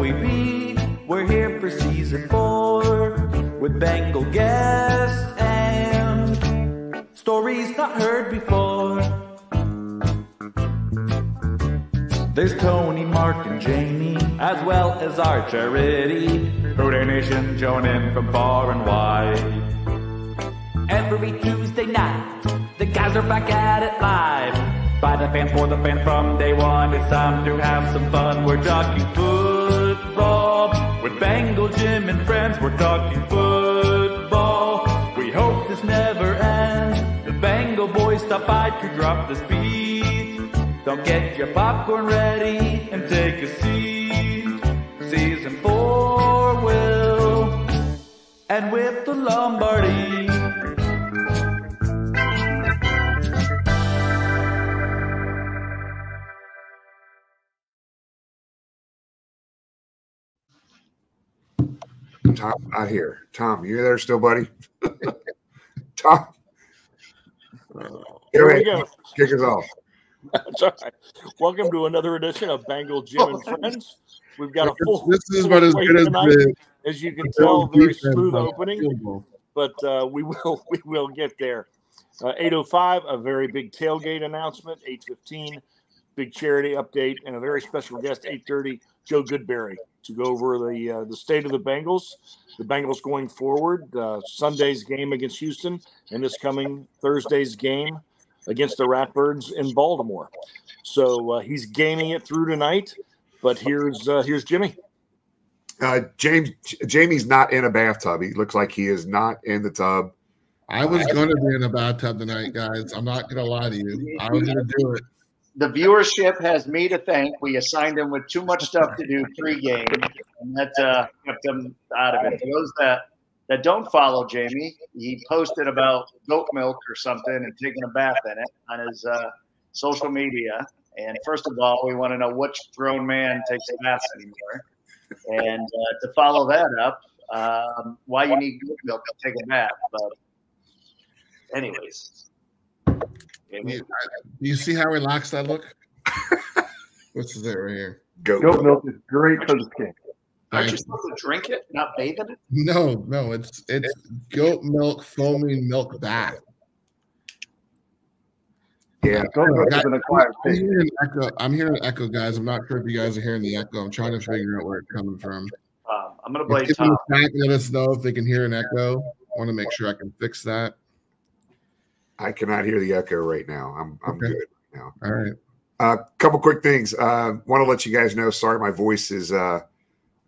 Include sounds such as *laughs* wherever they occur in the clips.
Like Joey B, we're here for season four with Bengal guests and stories not heard before. There's Tony, Mark, and Jamie, as well as our charity. Who Dey Nation joining from far and wide. Every Tuesday night, the guys are back at it live. By the fan, for the fan, from day one, it's time to have some fun. We're talking football with Bengal Jim and friends. We're talking football. We hope this never ends. The Bengal boys stop by to drop the speed. Don't get your popcorn ready and take a seat. Season four will and with the Lombardi. Tom, not here. Tom, you there still, buddy? *laughs* Tom, Here we go. Kick us off. That's all right. Welcome to another edition of Bengal Jim and *laughs* Friends. We've got a full. This is about as good as the as you can tell, very smooth opening, but uh, we will *laughs* we will get there. Uh, 805, a very big tailgate announcement. 815, big charity update, and a very special guest. 830, Joe Goodberry to go over the uh, the state of the Bengals, the Bengals going forward, uh, Sunday's game against Houston, and this coming Thursday's game against the Ratbirds in Baltimore. So uh, he's gaming it through tonight. But here's uh, here's Jimmy. Uh, James, Jamie's not in a bathtub. He looks like he is not in the tub. I was going to be in a bathtub tonight, guys. I'm not going to lie to you. I was going to do it. The viewership has me to thank. We assigned him with too much stuff to do pregame, and that uh, kept him out of it. For those that that don't follow Jamie, he posted about goat milk or something and taking a bath in it on his uh, social media. And first of all, we want to know which grown man takes baths anymore, and uh, to follow that up, um, why you need goat milk to take a bath. But anyways. Jamie? You, do you see how relaxed I look? *laughs* What's that right here. Goat. Goat milk is great for the skin. Aren't you supposed to drink it, not bathe in it? No, no, it's it's goat milk foaming milk bath. Yeah. Goat milk is an acquired I'm taste. hearing echo. I'm hearing echo, guys. I'm not sure if you guys are hearing the echo. I'm trying to figure out where it's coming from. Um, I'm going to If blame Tom. in let us know if they can hear an echo. I want to make sure I can fix that. I cannot hear the echo right now. I'm I'm Okay. good now. All right. A uh, couple quick things. Uh, Want to let you guys know. Sorry, my voice is uh,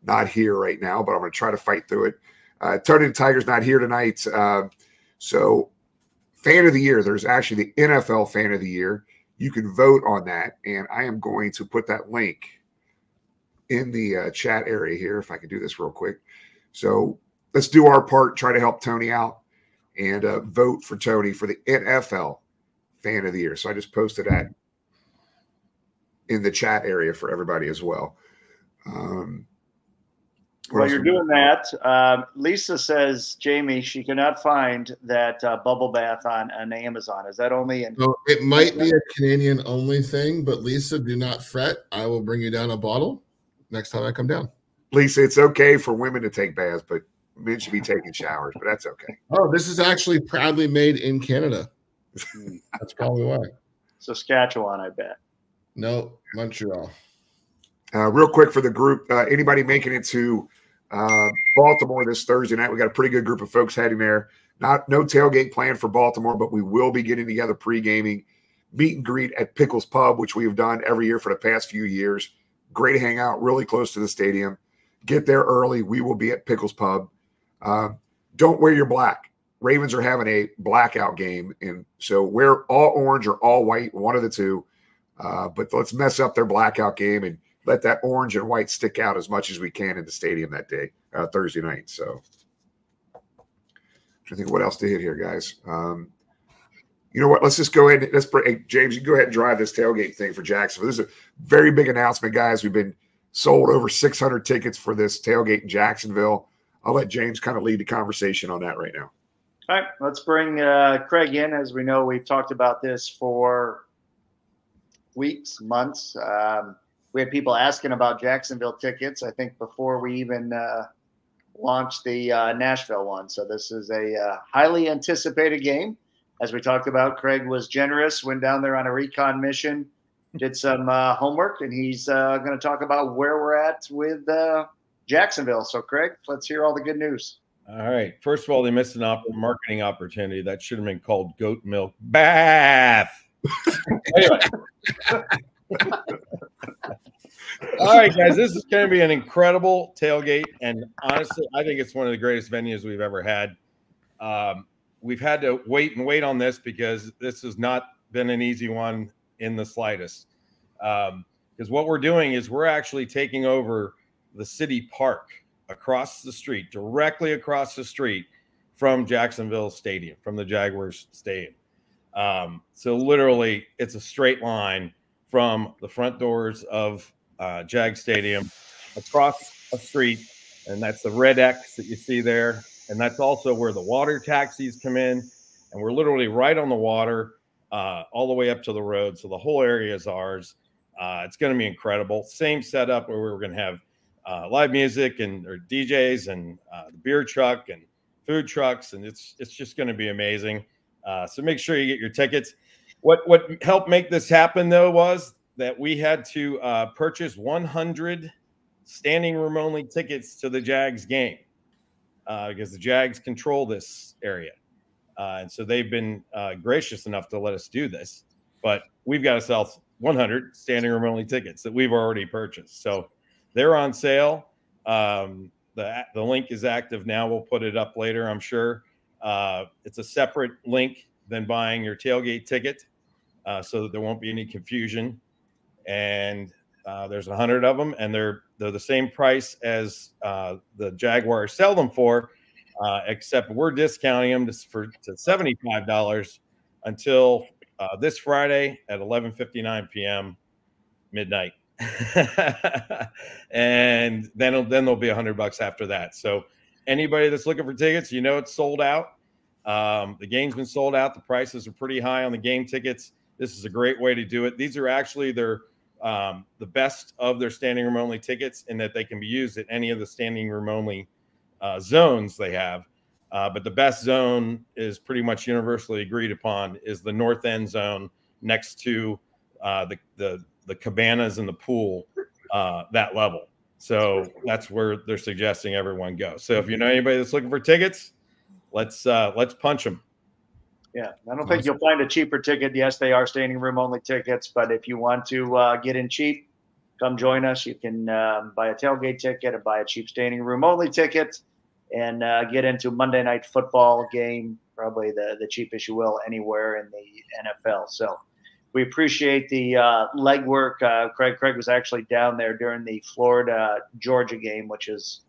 not here right now, but I'm going to try to fight through it. Uh, Tony the Tiger's not here tonight. Uh, so, fan of the year. There's actually the NFL fan of the year. You can vote on that, and I am going to put that link in the uh, chat area here. If I can do this real quick. So let's do our part. Try to help Tony out and uh, vote for Tony for the NFL fan of the year. So I just posted that in the chat area for everybody as well. Um, what While you're doing that, um, Lisa says, Jamie, she cannot find that uh, bubble bath on, on Amazon. Is that only in? So it might be a Canadian only thing, but Lisa, do not fret. I will bring you down a bottle next time I come down. Lisa, it's okay for women to take baths, but men should be taking showers, but that's okay. Oh, this is actually proudly made in Canada. *laughs* That's probably why. Saskatchewan, I bet. No, Montreal. Uh, real quick for the group, uh, anybody making it to uh, Baltimore this Thursday night? We got a pretty good group of folks heading there. Not no tailgate plan for Baltimore, but we will be getting together pre-gaming, meet and greet at Pickles Pub, which we have done every year for the past few years. Great hangout, really close to the stadium. get there early. We will be at Pickles Pub. Uh, don't wear your black. Ravens are having a blackout game, and so wear all orange or all white, one of the two. Uh, but let's mess up their blackout game and let that orange and white stick out as much as we can in the stadium that day, uh, Thursday night. So, I think what else to hit here, guys. Um, you know what? Let's just go ahead. And, let's bring hey, James. You go ahead and drive this tailgate thing for Jacksonville. This is a very big announcement, guys. We've been sold over 600 tickets for this tailgate in Jacksonville. I'll let James kind of lead the conversation on that right now. All right, let's bring uh, Craig in. As we know, we've talked about this for weeks, months. Um, we had people asking about Jacksonville tickets. I think before we even uh, launched the uh, Nashville one. So this is a uh, highly anticipated game. As we talked about, Craig was generous, went down there on a recon mission, did some uh, homework, and he's uh, going to talk about where we're at with uh, Jacksonville. So, Craig, let's hear all the good news. All right. First of all, they missed an op- marketing opportunity that should have been called goat milk bath. *laughs* *laughs* all right, guys. This is going to be an incredible tailgate, and honestly, I think it's one of the greatest venues we've ever had. Um, we've had to wait and wait on this because this has not been an easy one in the slightest. Because um, what we're doing is we're actually taking over the city park across the street, directly across the street from Jacksonville Stadium, from the Jaguars Stadium. Um, so literally, it's a straight line from the front doors of uh, Jag Stadium across a street, and that's the red X that you see there, and that's also where the water taxis come in, and we're literally right on the water, uh, all the way up to the road. So the whole area is ours. Uh, it's going to be incredible. Same setup where we're going to have uh, live music and or DJs and uh, the beer truck and food trucks, and it's it's just going to be amazing. Uh, so make sure you get your tickets. What what helped make this happen though was that we had to uh, purchase 100 standing room only tickets to the Jags game uh, because the Jags control this area, uh, and so they've been gracious enough to let us do this. But we've got to sell 100 standing room only tickets that we've already purchased. So they're on sale. Um, the the link is active now. We'll put it up later, I'm sure. Uh, it's a separate link than buying your tailgate ticket, uh, so that there won't be any confusion. And uh, there's a hundred of them, and they're they're the same price as uh, the Jaguars sell them for, uh, except we're discounting them to, for to seventy five dollars until uh, this Friday at 11:59 p.m. midnight. *laughs* and then then there'll be a hundred bucks after that. So anybody that's looking for tickets, you know it's sold out. Um, the game's been sold out. The prices are pretty high on the game tickets. This is a great way to do it. These are actually their um, the best of their standing room only tickets in that they can be used at any of the standing room only uh, zones they have. Uh, but the best zone is pretty much universally agreed upon is the north end zone next to uh, the, the the cabanas and the pool uh, that level. So that's where they're suggesting everyone go. So if you know anybody that's looking for tickets, let's uh, let's punch them. Yeah, I don't think you'll find a cheaper ticket. Yes, they are standing room only tickets, but if you want to uh, get in cheap, come join us. You can um, buy a tailgate ticket and buy a cheap standing room only ticket, and uh, get into Monday night football game, probably the the cheapest you will anywhere in the NFL. So we appreciate the uh, legwork. Uh, Craig Craig was actually down there during the Florida Georgia game, which is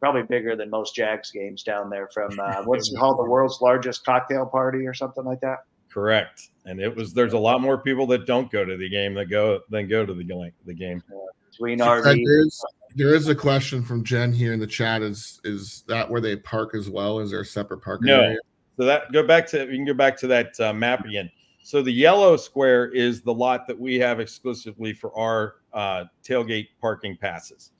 probably bigger than most Jags games down there. From uh, *laughs* what's called the world's largest cocktail party or something like that. Correct, and it was. There's a lot more people that don't go to the game that go than go to the the game. Between so there, is, there is a question from Jen here in the chat. Is is that where they park as well? Is there a separate parking no. area? So that go back to you can go back to that uh, map again. So the yellow square is the lot that we have exclusively for our uh, tailgate parking passes.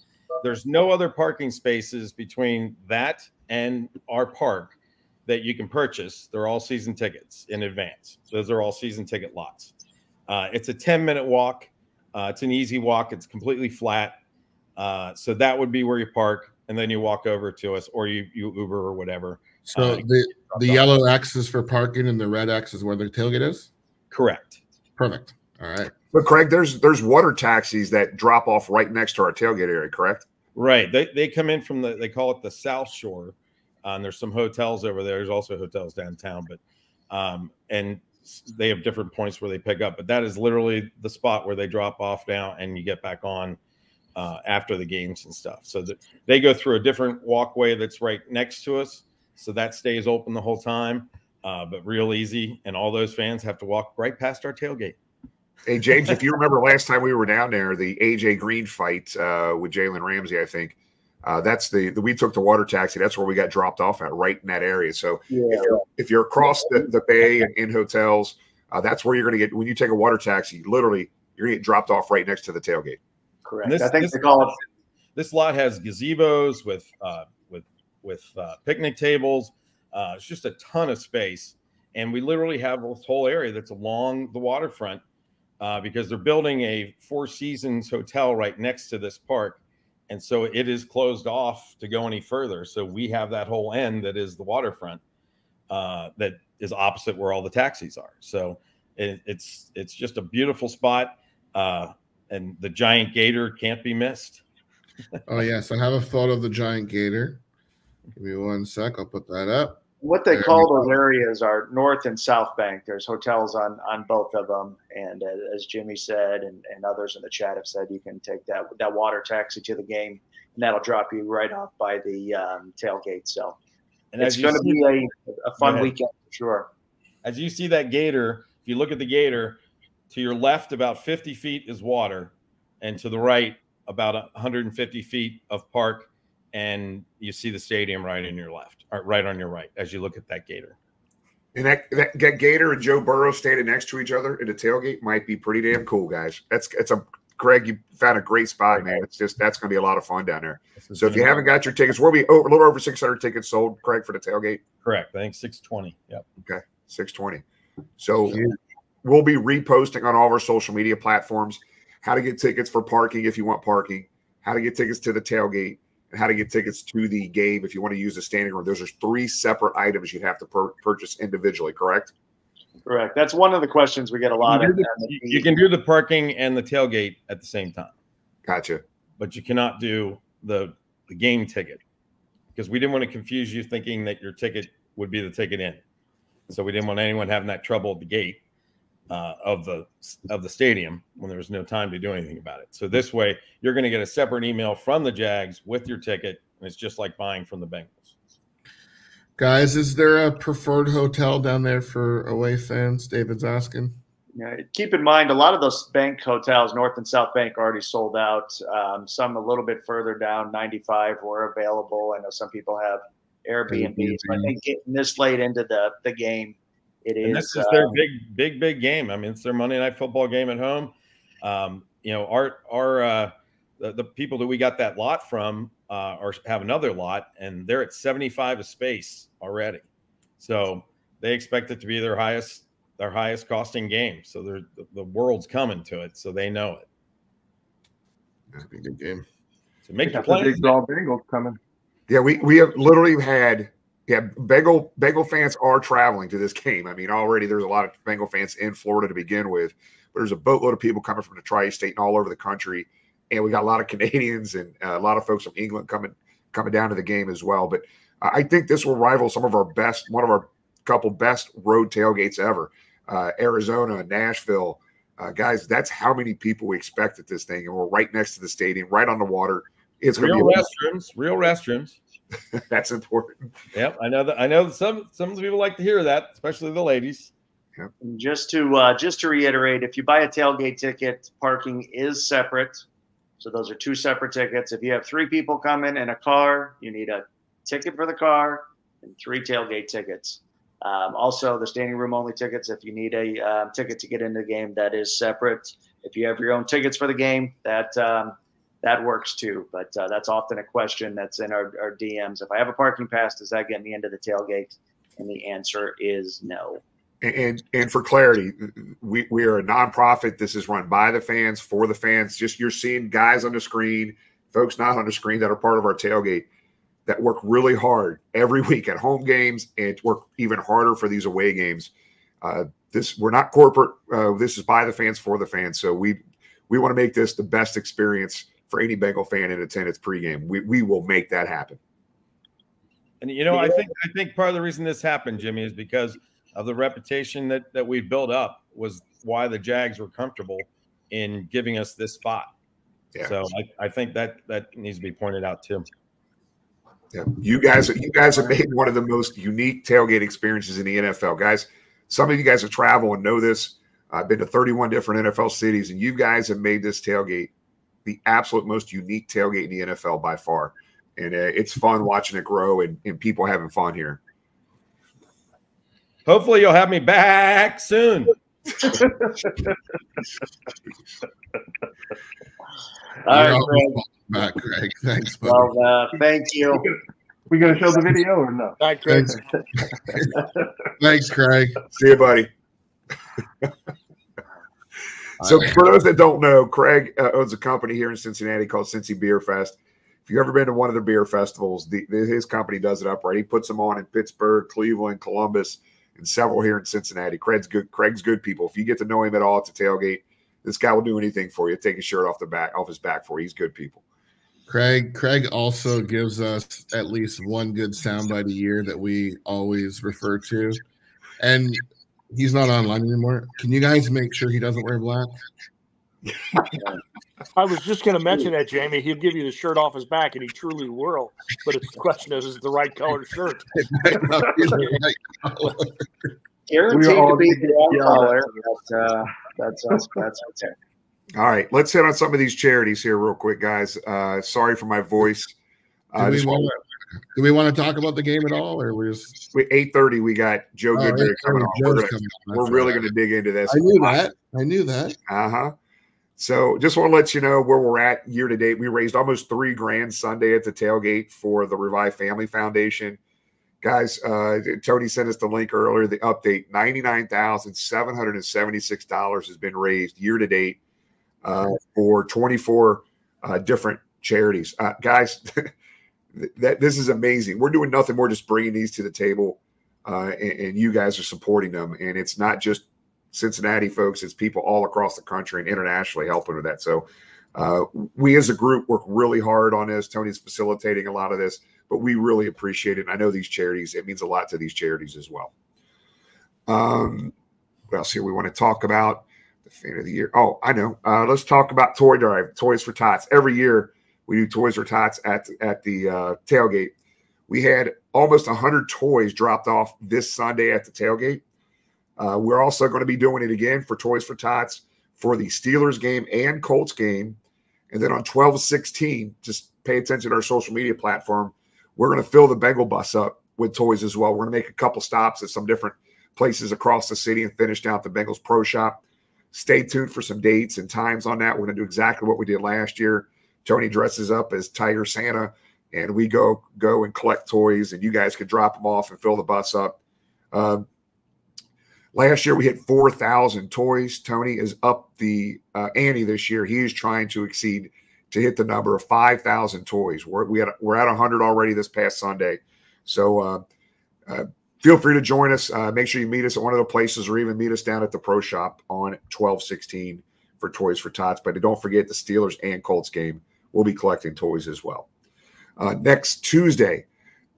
There's no other parking spaces between that and our park that you can purchase. They're all season tickets in advance. Those are all season ticket lots. Uh, it's a 10 minute walk. Uh, it's an easy walk. It's completely flat. Uh, so that would be where you park, and then you walk over to us, or you, you Uber or whatever. So uh, the the yellow X is for parking, and the red X is where the tailgate is. Correct. Perfect. All right. But Craig, there's there's water taxis that drop off right next to our tailgate area, correct? Right. They they come in from the they call it the South Shore. Uh, and there's some hotels over there. There's also hotels downtown, but um, and they have different points where they pick up. But that is literally the spot where they drop off now, and you get back on uh, after the games and stuff. So that they go through a different walkway that's right next to us, so that stays open the whole time. Uh, but real easy, and all those fans have to walk right past our tailgate. Hey James, if you *laughs* remember last time we were down there, the AJ Green fight uh, with Jalen Ramsey, I think uh, that's the, the we took the water taxi. That's where we got dropped off at, right in that area. So Yeah. if you're if you're across the, the bay and in hotels, uh, that's where you're going to get when you take a water taxi. Literally, you're going to get dropped off right next to the tailgate. Correct. And this- I think this- they call it This lot has gazebos with uh, with with uh, picnic tables. Uh, it's just a ton of space, and we literally have this whole area that's along the waterfront uh, because they're building a Four Seasons hotel right next to this park, and so it is closed off to go any further. So we have that whole end that is the waterfront uh, that is opposite where all the taxis are. So it, it's it's just a beautiful spot, uh, and the giant gator can't be missed. Oh yes, I have a photo of the giant gator. Give me one sec. I'll put that up. what they There call those areas are North and South Bank. There's hotels on on both of them, and uh, as Jimmy said, and, and others in the chat have said, you can take that that water taxi to the game, and that'll drop you right off by the um, tailgate. So And it's going to be a, a fun weekend for sure. as you see that gator, if you look at the gator, to your left about 50 feet is water, and to the right about 150 feet of park, and you see the stadium right in your left, or right on your right as you look at that gator. And that, that, that Gator and Joe Burrow standing next to each other in the tailgate might be pretty damn cool, guys. That's it's a Greg. You found a great spot, man. It's just that's going to be a lot of fun down there. So if you haven't got your tickets, we'll be over, a little over 600 tickets sold, Craig, for the tailgate. correct, I think 620. Yep. Okay, 620. So we'll be reposting on all of our social media platforms how to get tickets for parking if you want parking, how to get tickets to the tailgate, how to get tickets to the game if you want to use the standing room. Those are three separate items you'd have to pur- purchase individually, correct? Correct. That's one of the questions we get a lot You, of. the- you- you can do the parking and the tailgate at the same time, Gotcha. but you cannot do the the game ticket because we didn't want to confuse you thinking that your ticket would be the ticket in. So we didn't want anyone having that trouble at the gate uh, of the of the stadium when there was no time to do anything about it. So this way, you're going to get a separate email from the Jags with your ticket, and it's just like buying from the Bengals. Guys, is there a preferred hotel down there for away fans? David's asking. Yeah, keep in mind, a lot of those bank hotels, North and South Bank, already sold out. Um, some a little bit further down, 95 were available. I know some people have Airbnb. So I think getting this late into the, the game, it And this is their big, big, big game. I mean, it's their Monday night football game at home. Um, you know, our our uh, the, the people that we got that lot from uh, are have another lot, and they're at 75 a space already. So they expect it to be their highest their highest costing game. So they're, the, the world's coming to it, so they know it. That'd be a good game. So make your Got the plans. big dog Bengals coming. Yeah, we we have literally had yeah Bengal Bengal fans are traveling to this game. I mean, already there's a lot of Bengal fans in Florida to begin with, but there's a boatload of people coming from the tri-state and all over the country, and we got a lot of *laughs* Canadians and uh, a lot of folks from England coming coming down to the game as well. But I think this will rival some of our best, one of our couple best road tailgates ever. Uh, Arizona, Nashville, uh, guys, that's how many people we expect at this thing, and we're right next to the stadium, right on the water. It's Real be restrooms, real restrooms. *laughs* that's important. Yep, I know that. I know that some some people like to hear that, especially the ladies. And just to uh, just to reiterate, if you buy a tailgate ticket, parking is separate. So those are two separate tickets. If you have three people coming in a car, you need a ticket for the car and three tailgate tickets. Um, also, the standing room only tickets. If you need a um, ticket to get into the game, that is separate. If you have your own tickets for the game, that um, that works too. But uh, that's often a question that's in our, our DMs. If I have a parking pass, does that get me into the tailgate? And the answer is no. And, and for clarity, we, we are a nonprofit. This is run by the fans for the fans. Just you're seeing guys on the screen, folks not on the screen that are part of our tailgate that work really hard every *laughs* week at home games and work even harder for these away games. Uh, this we're not corporate. Uh, this is by the fans for the fans. So we we want to make this the best experience for any Bengal fan in attendance pregame. We we will make that happen. And you know, I think I think part of the reason this happened, Jimmy, is because of the reputation that that we built up was why the Jags were comfortable in giving us this spot. Yeah. So I, I think that that needs to be pointed out too. Yeah, you guys, you guys have made one of the most unique tailgate experiences in the NFL, guys. Some of you guys have traveled and know this. I've been to 31 different NFL cities, and you guys have made this tailgate the absolute most unique tailgate in the NFL by far. And uh, it's fun watching it grow and, and people having fun here. Hopefully, you'll have me back soon. *laughs* All You're right, always Craig. back, Craig. Thanks, buddy. Well, uh, thank you. We gonna show the video or no? All right, Craig. Thanks. *laughs* Thanks, Craig. See you, buddy. *laughs* So, for those that don't know, Craig uh, owns a company here in Cincinnati called Cincy Beer Fest. If you've ever been to one of the beer festivals, the, the, his company does it upright. He puts them on in Pittsburgh, Cleveland, Columbus, and several here in Cincinnati. Craig's good. Craig's good people. If you get to know him at all at the tailgate, this guy will do anything for you. Take his shirt off the back, off his back for you. He's good people. Craig Craig also gives us at least one good soundbite a year that we always refer to. And he's not online anymore. Can you guys make sure he doesn't wear black? I was just going to mention that, Jamie. He'll give you the shirt off his back, and he truly will. But it's the question is, is it the right color shirt? *laughs* Guaranteed We to be the wrong get color. But, uh, that's that's that's okay. All right, let's hit on some of these charities here real quick, guys. Uh, sorry for my voice. Uh, we just want to do we want to talk about the game at all, or we're just eight thirty, we got Joe Oh, Goodberry coming on. We're, gonna, coming on. we're really right. going to dig into this. I knew that. I knew that. Uh huh. So just want to let you know where we're at year to date. We raised almost three grand Sunday at the tailgate for the Revive Family Foundation. Guys, uh, Tony sent us the link earlier. The update $99,776 has been raised year to date uh, for 24 uh, different charities. Uh, *laughs* that this is amazing. We're doing nothing more, just bringing these to the table, uh, and, and you guys are supporting them. And it's not just Cincinnati folks, it's people all across the country and internationally helping with that. So uh, we as a group work really hard on this. Tony's facilitating a lot of this, but we really appreciate it. And I know these charities, it means a lot to these charities as well. Um, what else here we want to talk about? The fan of the year. Oh, I know. Uh, let's talk about Toy Drive, Toys for Tots. Every year we do Toys for Tots at at the uh, tailgate. We had almost 100 toys dropped off this Sunday at the tailgate. Uh, we're also going to be doing it again for Toys for Tots for the Steelers game and Colts game. And then on 12 16, just pay attention to our social media platform. We're going to fill the Bengal bus up with toys as well. We're going to make a couple stops at some different places across the city and finish at the Bengals Pro Shop. Stay tuned for some dates and times on that. We're going to do exactly what we did last year. Tony dresses up as Tiger Santa, and we go go and collect toys, and you guys can drop them off and fill the bus up. Um, Last year we hit 4,000 toys. Tony is up the uh, ante this year. He is trying to exceed to hit the number of 5,000 toys. We're, we had, we're at 100 already this past Sunday. So uh, uh, feel free to join us. Uh, make sure you meet us at one of the places or even meet us down at the Pro Shop on 1216 for Toys for Tots. But don't forget the Steelers and Colts game. We'll be collecting toys as well. Uh, next Tuesday,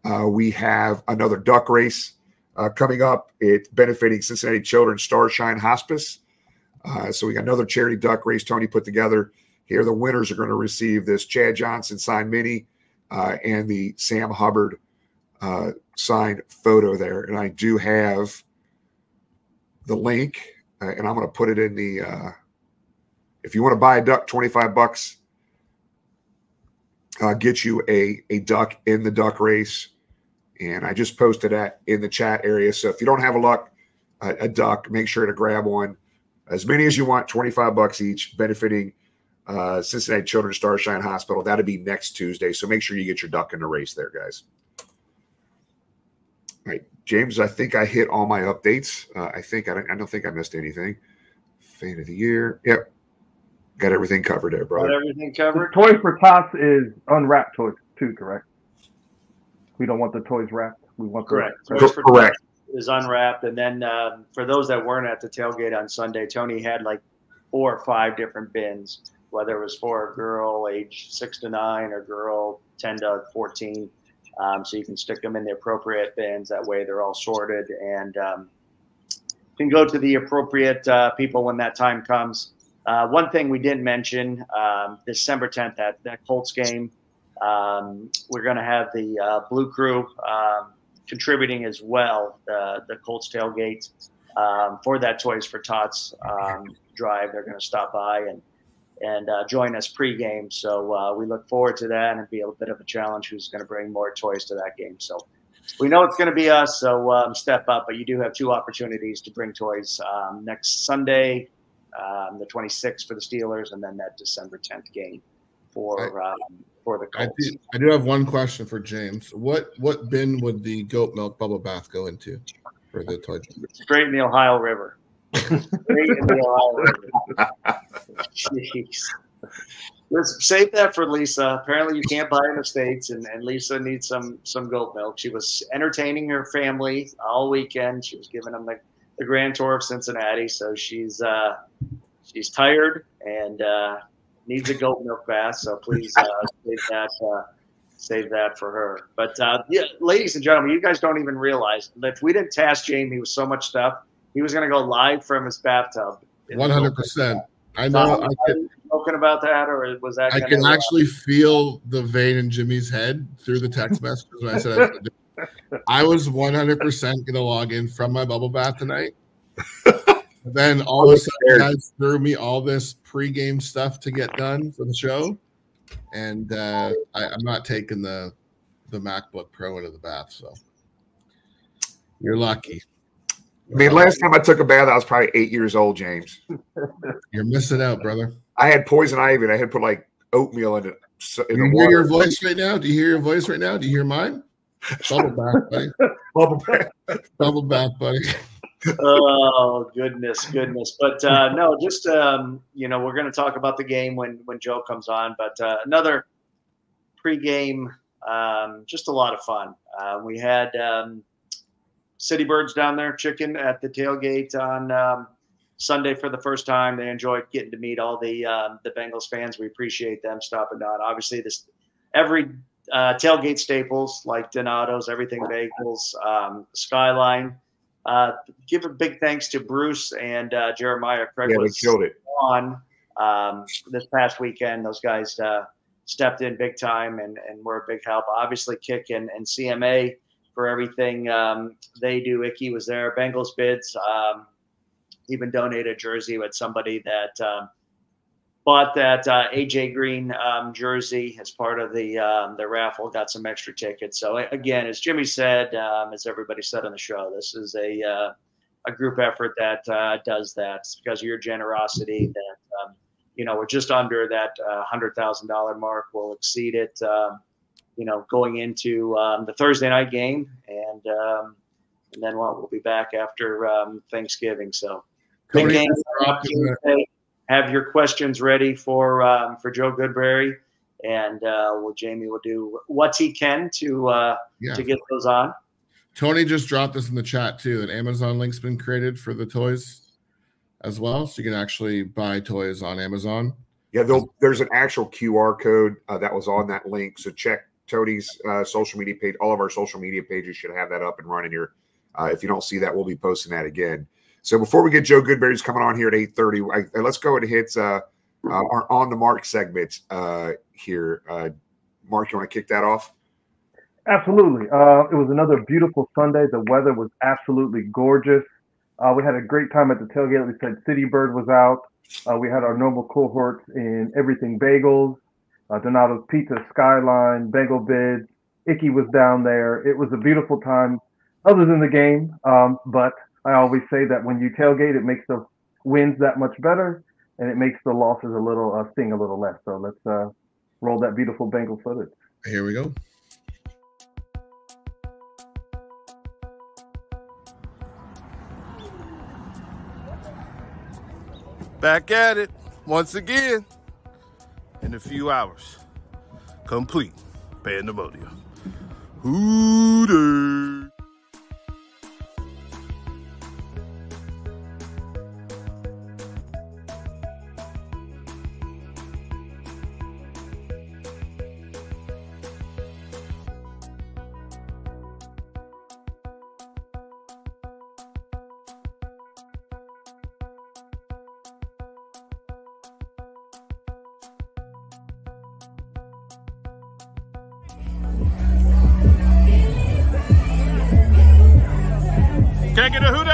uh, we have another duck race uh, coming up. It's benefiting Cincinnati Children's Starshine Hospice. Uh, so we got another charity duck race Tony put together. Here, the winners are going to receive this Chad Johnson signed mini uh, and the Sam Hubbard uh, signed photo there. And I do have the link, and I'm going to put it in the. If you want to buy a duck, 25 bucks, uh, get you a, a duck in the duck race and I just posted that in the chat area. So if you don't have a luck, a, a duck, make sure to grab one, as many as you want, twenty five bucks each, benefiting uh, Cincinnati Children's Starshine Hospital. That'll be next Tuesday. So make sure you get your duck in the race there, guys. All right, James. I think I hit all my updates. Uh, I think I don't, I don't think I missed anything. Fan of the year. Yep, got everything covered there, Got brother. everything covered. Toys for Tots is unwrapped toys too, correct? We don't want the toys wrapped. We want the Correct. Co- Toys for correct. Tots is unwrapped, and then um, for those that weren't at the tailgate on Sunday, Tony had like four or five different bins whether it was for a girl age six to nine or girl 10 to 14. Um, so you can stick them in the appropriate bins. That way they're all sorted and um, can go to the appropriate uh, people when that time comes. Uh, one thing we didn't mention um, December 10th, that, that Colts game, um, we're going to have the uh, Blue Crew um, contributing as well, the, the Colts tailgate um, for that Toys for Tots um, drive. They're going to stop by and and uh, join us pregame. So uh, we look forward to that and be a bit of a challenge who's going to bring more toys to that game. So we know it's going to be us, so um, step up. But you do have two opportunities to bring toys next Sunday, um, the 26th for the Steelers, and then that December 10th game for um, for the I Colts. do, I do have one question for James. What what bin would the goat milk bubble bath go into for the toy? Straight in the Ohio River. Straight in the Ohio River. *laughs* Jeez. Let's save that for Lisa. Apparently, you can't buy in the states, and, and Lisa needs some some goat milk. She was entertaining her family all weekend. She was giving them the, the grand tour of Cincinnati, so she's uh, she's tired and uh, needs a goat milk bath. So please uh, save that uh, save that for her. But uh, yeah, ladies and gentlemen, you guys don't even realize that if we didn't task Jamie with so much stuff, he was going to go live from his bathtub. One hundred percent. I know. I can. Spoken about that, or was that? I can actually feel the vein in Jimmy's head through the text messages when I said I was, gonna do it. I was 100% going to log in from my bubble bath tonight. *laughs* then all of a sudden, guys threw me all this pregame stuff to get done for the show, and uh, I, I'm not taking the the MacBook Pro into the bath. So you're lucky. I mean, last time I took a bath, I was probably eight years old, James. *laughs* You're missing out, brother. I had poison ivy and I had put like oatmeal in it. so- In Do you hear water. your voice right now? Do you hear your voice right now? Do you hear mine? Bubble bath, buddy. *laughs* Bubble bath. Bubble bath, buddy. oh goodness, goodness. But uh, no, just um, you know, we're going to talk about the game when when Joe comes on. But uh, another pregame, um, just a lot of fun. Uh, we had um, City Birds down there, chicken at the tailgate on um, Sunday for the first time. They enjoyed getting to meet all the um, the Bengals fans. We appreciate them stopping down. Obviously, this every uh, tailgate staples like Donato's, everything bagels, um, Skyline. Uh, give a big thanks to Bruce and uh, Jeremiah. Craig Yeah, was killed it. on um, this past weekend. Those guys uh, stepped in big time and, and were a big help. Obviously, Kick and, and CMA for everything um, they do. Ickey was there. Bagel Bids. Um, even donated a jersey with somebody that um, bought that uh, AJ Green um, jersey as part of the um, the raffle. Got some extra tickets. So again, as Jimmy said, um, as everybody said on the show, this is a uh, a group effort that uh, does that It's because of your generosity. That um, you know we're just under that uh, hundred thousand dollar mark. We'll exceed it. Um, you know, going into um, the Thursday night game, and um, and then what? We'll be back after um, Thanksgiving. So big Cody, game you're on up in the- Tuesday. Have your questions ready for um, for Joe Goodberry, and uh, well, Jamie will do what he can to uh, Yeah. to get those on. Tony just dropped this in the chat too. An Amazon link's been created for the toys as well, so you can actually buy toys on Amazon. Yeah, there's an actual QR code uh, that was on that link. So check Tony's uh, social media page. All of our social media pages should have that up and running here. Uh, if you don't see that, we'll be posting that again. So before we get Joe Goodberry's coming on here at 8:30, I, let's go and hit uh, uh, our on the mark segment uh, here. Uh, Mark, you want to kick that off? Absolutely. Uh, it was another beautiful Sunday. The weather was absolutely gorgeous. Uh, we had a great time at the tailgate. We said City Bird was out. We had our normal cohorts in Everything Bagels, Donato's Pizza, Skyline, Bagel Bids. Ickey was down there. It was a beautiful time, other than the game. Um, but I always say that when you tailgate, it makes the wins that much better, and it makes the losses a little uh, sting a little less. So let's uh, roll that beautiful Bengal footage. Here we go. Back at it once again in a few hours. Complete pandemonium. Hooter. Can't get a who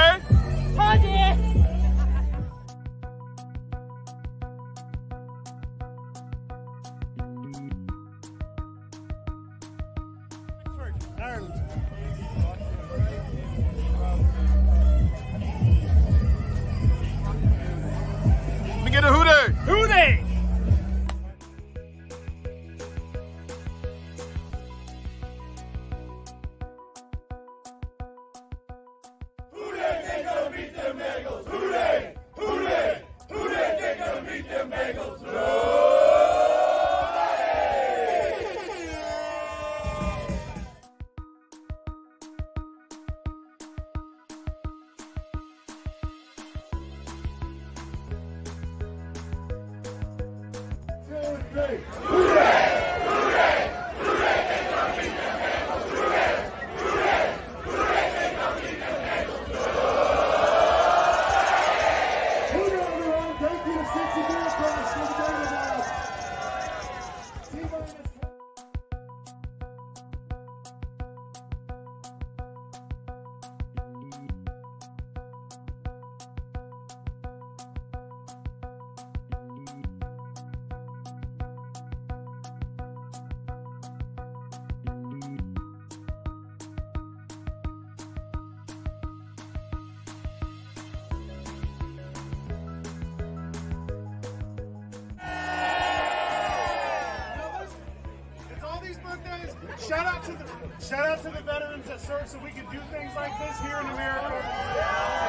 shout out to the veterans that served so we can do things like this here in America.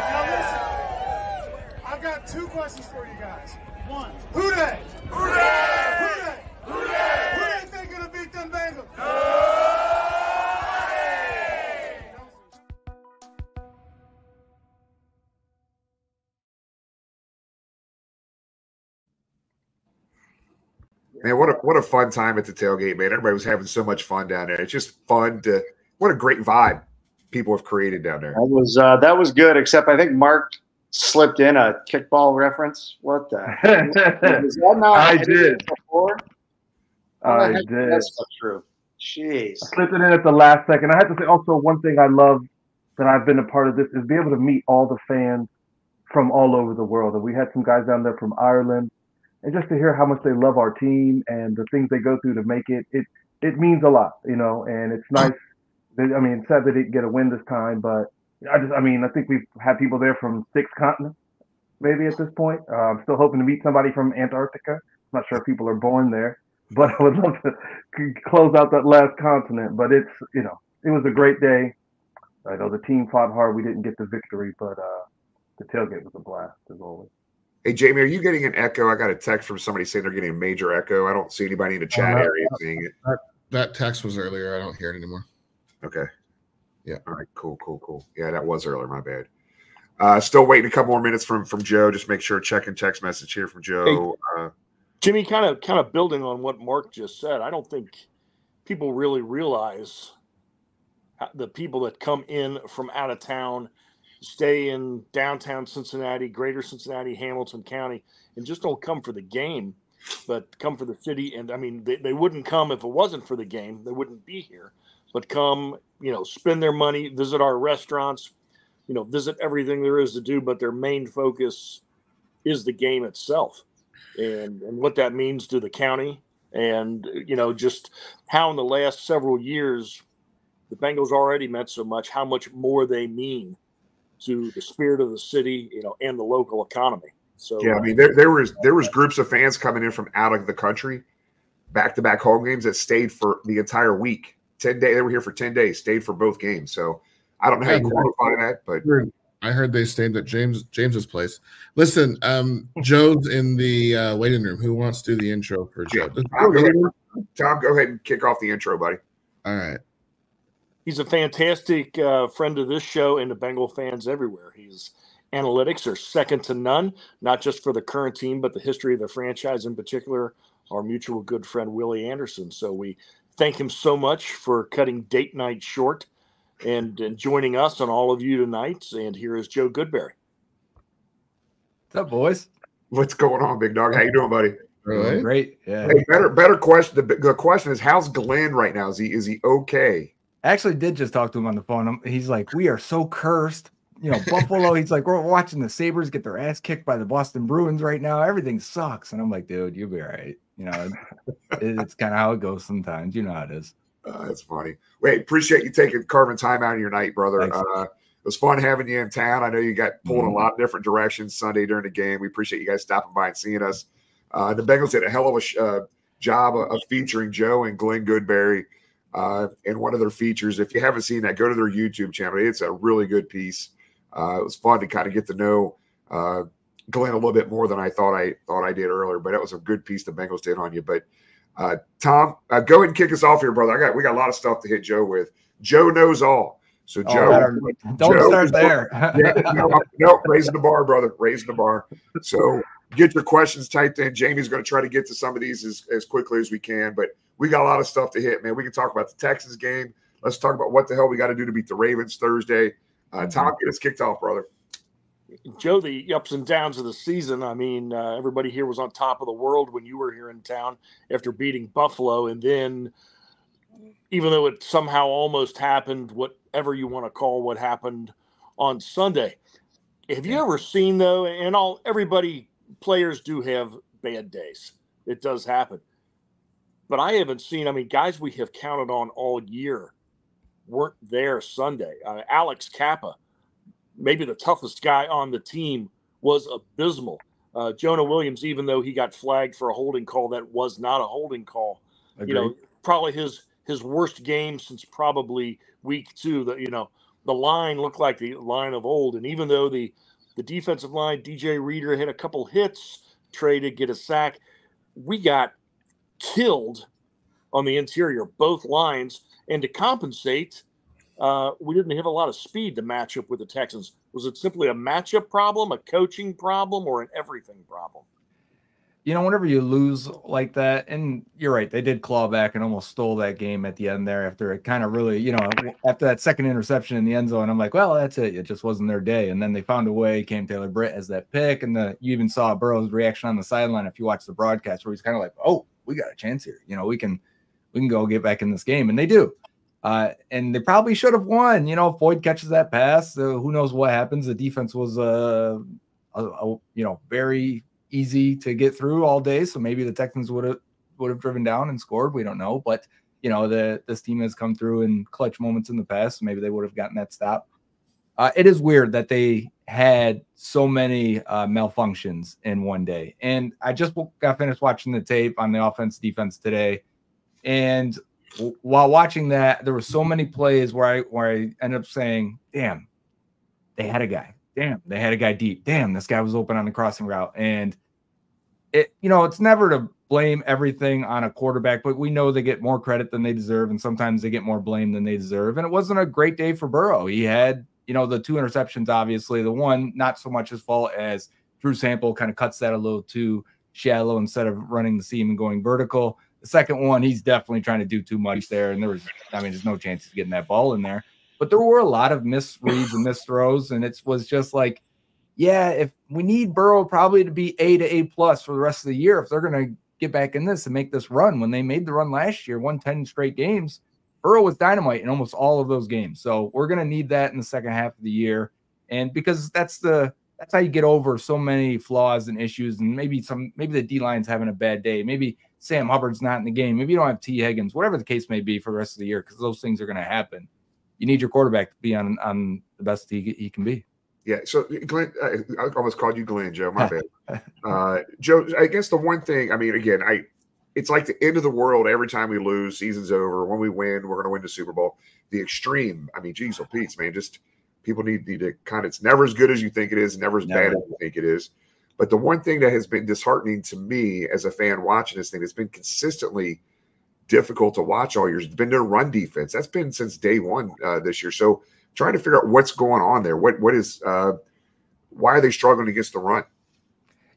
Now listen, I've got two questions for you guys. One? Who Dey? Fun time at the tailgate, man. Everybody was having so much fun down there. It's just fun to what a great vibe people have created down there. That was uh, that was good, except I think Mark slipped in a kickball reference. What the? *laughs* heck? Was that not I did. Before? I heck did. That stuff true. Jeez. slipped it in at the last second. I have to say also one thing I love that I've been a part of this is be able to meet all the fans from all over the world. And we had some guys down there from Ireland, and just to hear how much they love our team and the things they go through to make it, it it means a lot, you know. And it's nice. that- I mean, sad they didn't get a win this time, but I just, I mean, I think we've had people there from six continents, maybe at this point. Uh, I'm still hoping to meet somebody from Antarctica. I'm not sure if people are born there, *laughs* but I would love to close out that last continent. But it's, you know, it was a great day. I know the team fought hard. We didn't get the victory, but uh, the tailgate was a blast as always. Hey Jamie, are you getting an echo? I got a text from somebody saying they're getting a major echo. I don't see anybody in the chat no. area seeing it. That, that text was earlier. I don't hear it anymore. Okay. Yeah. All right. Cool. Cool. Cool. Yeah, that was earlier. My bad. Uh, still waiting a couple more minutes from from Joe. Just make sure checking text message here from Joe. Uh, Jimmy, kind of kind of building on what Mark just said, I don't think people really realize how- the people that come in from out of town, stay in downtown Cincinnati, greater Cincinnati, Hamilton County, and just don't come for the game, but come for the city. And I mean, they, they wouldn't come if it wasn't for the game. They wouldn't be here, but come, you know, spend their money, visit our restaurants, you know, visit everything there is to do, but their main focus is the game itself and, and what that means to the county and you know just how in the last several years the bengals already meant so much how much more they mean to the spirit of the city you know and the local economy so yeah, I mean, there, there was there was groups of fans coming in from out of the country, back to back home games that stayed for the entire week. Ten day They were here for ten days. Stayed for both games. So I don't know how you Yeah, quantify that, but I heard they stayed at James James's place. Listen, um, Joe's in the uh, waiting room. Who wants to do the intro for Joe? Tom, go ahead, Tom, go ahead and kick off the intro, buddy. All right. He's a fantastic uh, friend of this show and the bengal fans everywhere His analytics are second to none not just for the current team but the history of the franchise in particular our mutual good friend willie anderson so we thank him so much for cutting date night short and, and joining us and all of you tonight and here is joe goodberry What's up, boys? What's going on, big dog? How you doing, buddy? Really? Great. Yeah. Hey, better better question. The, the question is, how's Glenn right now? Is he is he okay? I actually did just talk to him on the phone. He's like, we are so cursed you know, Buffalo. He's like, we're watching the Sabres get their ass kicked by the Boston Bruins right now. Everything sucks. And I'm like, dude, you'll be all right. You know, *laughs* it's kind of how it goes sometimes. You know how it is. Uh, that's funny. Wait, appreciate you taking carving time out of your night, brother. Uh, it was fun having you in town. I know you got pulled mm-hmm. a lot of different directions Sunday during the game. We appreciate you guys stopping by and seeing us. Uh, the Bengals did a hell of a sh- uh, job of, featuring Joe and Glenn Goodberry uh, in one of their features. If you haven't seen that, go to their YouTube channel. It's a really good piece. Uh, it was fun to kind of get to know uh, Glenn a little bit more than I thought I thought I did earlier. But it was a good piece the Bengals did on you. But uh, Tom, uh, go ahead and kick us off here, brother. I got we got a lot of stuff to hit Joe with. Joe knows all. So oh, Joe, don't, don't Joe start there. *laughs* yeah, no, no, raising the bar, brother, raising the bar. So get your questions typed in. Jamie's going to try to get to some of these as, as quickly as we can, but we got a lot of stuff to hit, man. We can talk about the Texas game. Let's talk about what the hell we got to do to beat the Ravens Thursday. Uh, mm-hmm. Tom, get us kicked off, brother. Joe, the ups and downs of the season. I mean, uh, everybody here was on top of the world when you were here in town after beating Buffalo. And then, even though it somehow almost happened, whatever you want to call what happened on Sunday. Have you ever seen, though, and all everybody, players do have bad days. It does happen. But I haven't seen, I mean, guys we have counted on all year weren't there Sunday. Uh, Alex Cappa, maybe the toughest guy on the team, was abysmal. Uh, Jonah Williams, even though he got flagged for a holding call that was not a holding call, Agreed. you know, probably his his worst game since probably week two. That you know, the line looked like the line of old, and even though the the defensive line, DJ Reader hit a couple hits, traded, get a sack, we got killed on the interior, both lines, and to compensate, uh, we didn't have a lot of speed to match up with the Texans. Was it simply a matchup problem, a coaching problem, or an everything problem? You know, whenever you lose like that, and you're right, they did claw back and almost stole that game at the end there after it kind of really, you know, after that second interception in the end zone. I'm like, well, that's it. It just wasn't their day. And then they found a way. Cam Taylor Britt as that pick, and the you even saw Burrow's reaction on the sideline if you watch the broadcast, where he's kind of like, oh, we got a chance here. You know, we can we can go get back in this game, and they do. Uh, and they probably should have won. You know, if Boyd catches that pass, uh, who knows what happens? The defense was, uh, a, a, you know, very easy to get through all day. So maybe the Texans would have would have driven down and scored. We don't know, but you know, the this team has come through in clutch moments in the past. So maybe they would have gotten that stop. Uh, it is weird that they had so many uh, malfunctions in one day. And I just got finished watching the tape on the offense defense today, and while watching that, there were so many plays where I where I ended up saying, "Damn, they had a guy. Damn, they had a guy deep. Damn, this guy was open on the crossing route." And it, you know, it's never to blame everything on a quarterback, but we know they get more credit than they deserve, and sometimes they get more blame than they deserve. And it wasn't a great day for Burrow. He had, you know, the two interceptions. Obviously, the one not so much his fault as Drew Sample kind of cuts that a little too shallow instead of running the seam and going vertical. The second one, he's definitely trying to do too much there. And there was, I mean, there's no chance of getting that ball in there. But there were a lot of misreads and misthrows. And it was just like, yeah, if we need Burrow probably to be A to A plus for the rest of the year, if they're going to get back in this and make this run, when they made the run last year, won 10 straight games, Burrow was dynamite in almost all of those games. So we're going to need that in the second half of the year. And because that's the, that's how you get over so many flaws and issues. And maybe some, maybe the D line's having a bad day. Maybe Sam Hubbard's not in the game. Maybe you don't have Tee Higgins, whatever the case may be for the rest of the year, because those things are going to happen. You need your quarterback to be on on the best he, he can be. Yeah. So Glenn, I almost called you Glenn, Joe. My *laughs* bad. uh, Joe, I guess the one thing, I mean, again, I it's like the end of the world every time we lose. Season's over. When we win, we're going to win the Super Bowl. The extreme. I mean, geez, oh, Pete's man, just people need, need to kind of. It's never as good as you think it is. Never as never. bad as you think it is. But the one thing that has been disheartening to me as a fan watching this thing, it's been consistently difficult to watch all years. It's been their run defense. That's been since day one uh, this year. So trying to figure out what's going on there. What what is uh, why are they struggling against the run?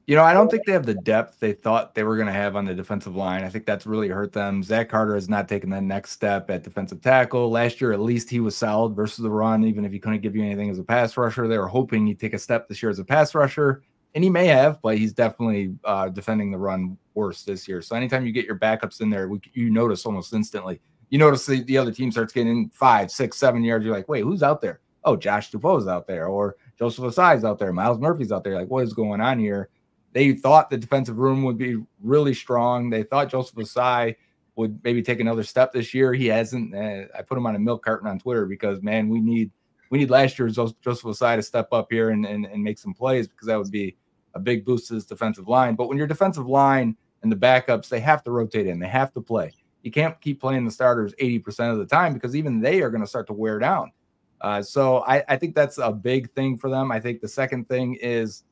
You know, I don't think they have the depth they thought they were going to have on the defensive line. I think that's really hurt them. Zach Carter has not taken that next step at defensive tackle. Last year, at least he was solid versus the run, even if he couldn't give you anything as a pass rusher. They were hoping he'd take a step this year as a pass rusher and he may have, but he's definitely uh, defending the run worse this year. So anytime you get your backups in there, we, you notice almost instantly. You notice the, the other team starts getting five, six, seven yards. You're like, wait, who's out there? oh, Josh Dubois out there, or Joseph Ossai's out there, Myles Murphy's out there. Like, what is going on here? They thought the defensive room would be really strong. They thought Joseph Ossai would maybe take another step this year. He hasn't. Uh, I put him on a milk carton on Twitter because man, we need we need last year's Joseph Ossai to step up here and, and, and make some plays because that would be a big boost to this defensive line. But when your defensive line and the backups, they have to rotate in, they have to play. You can't keep playing the starters 80% of the time because even they are going to start to wear down. Uh, so I, I think that's a big thing for them. I think the second thing is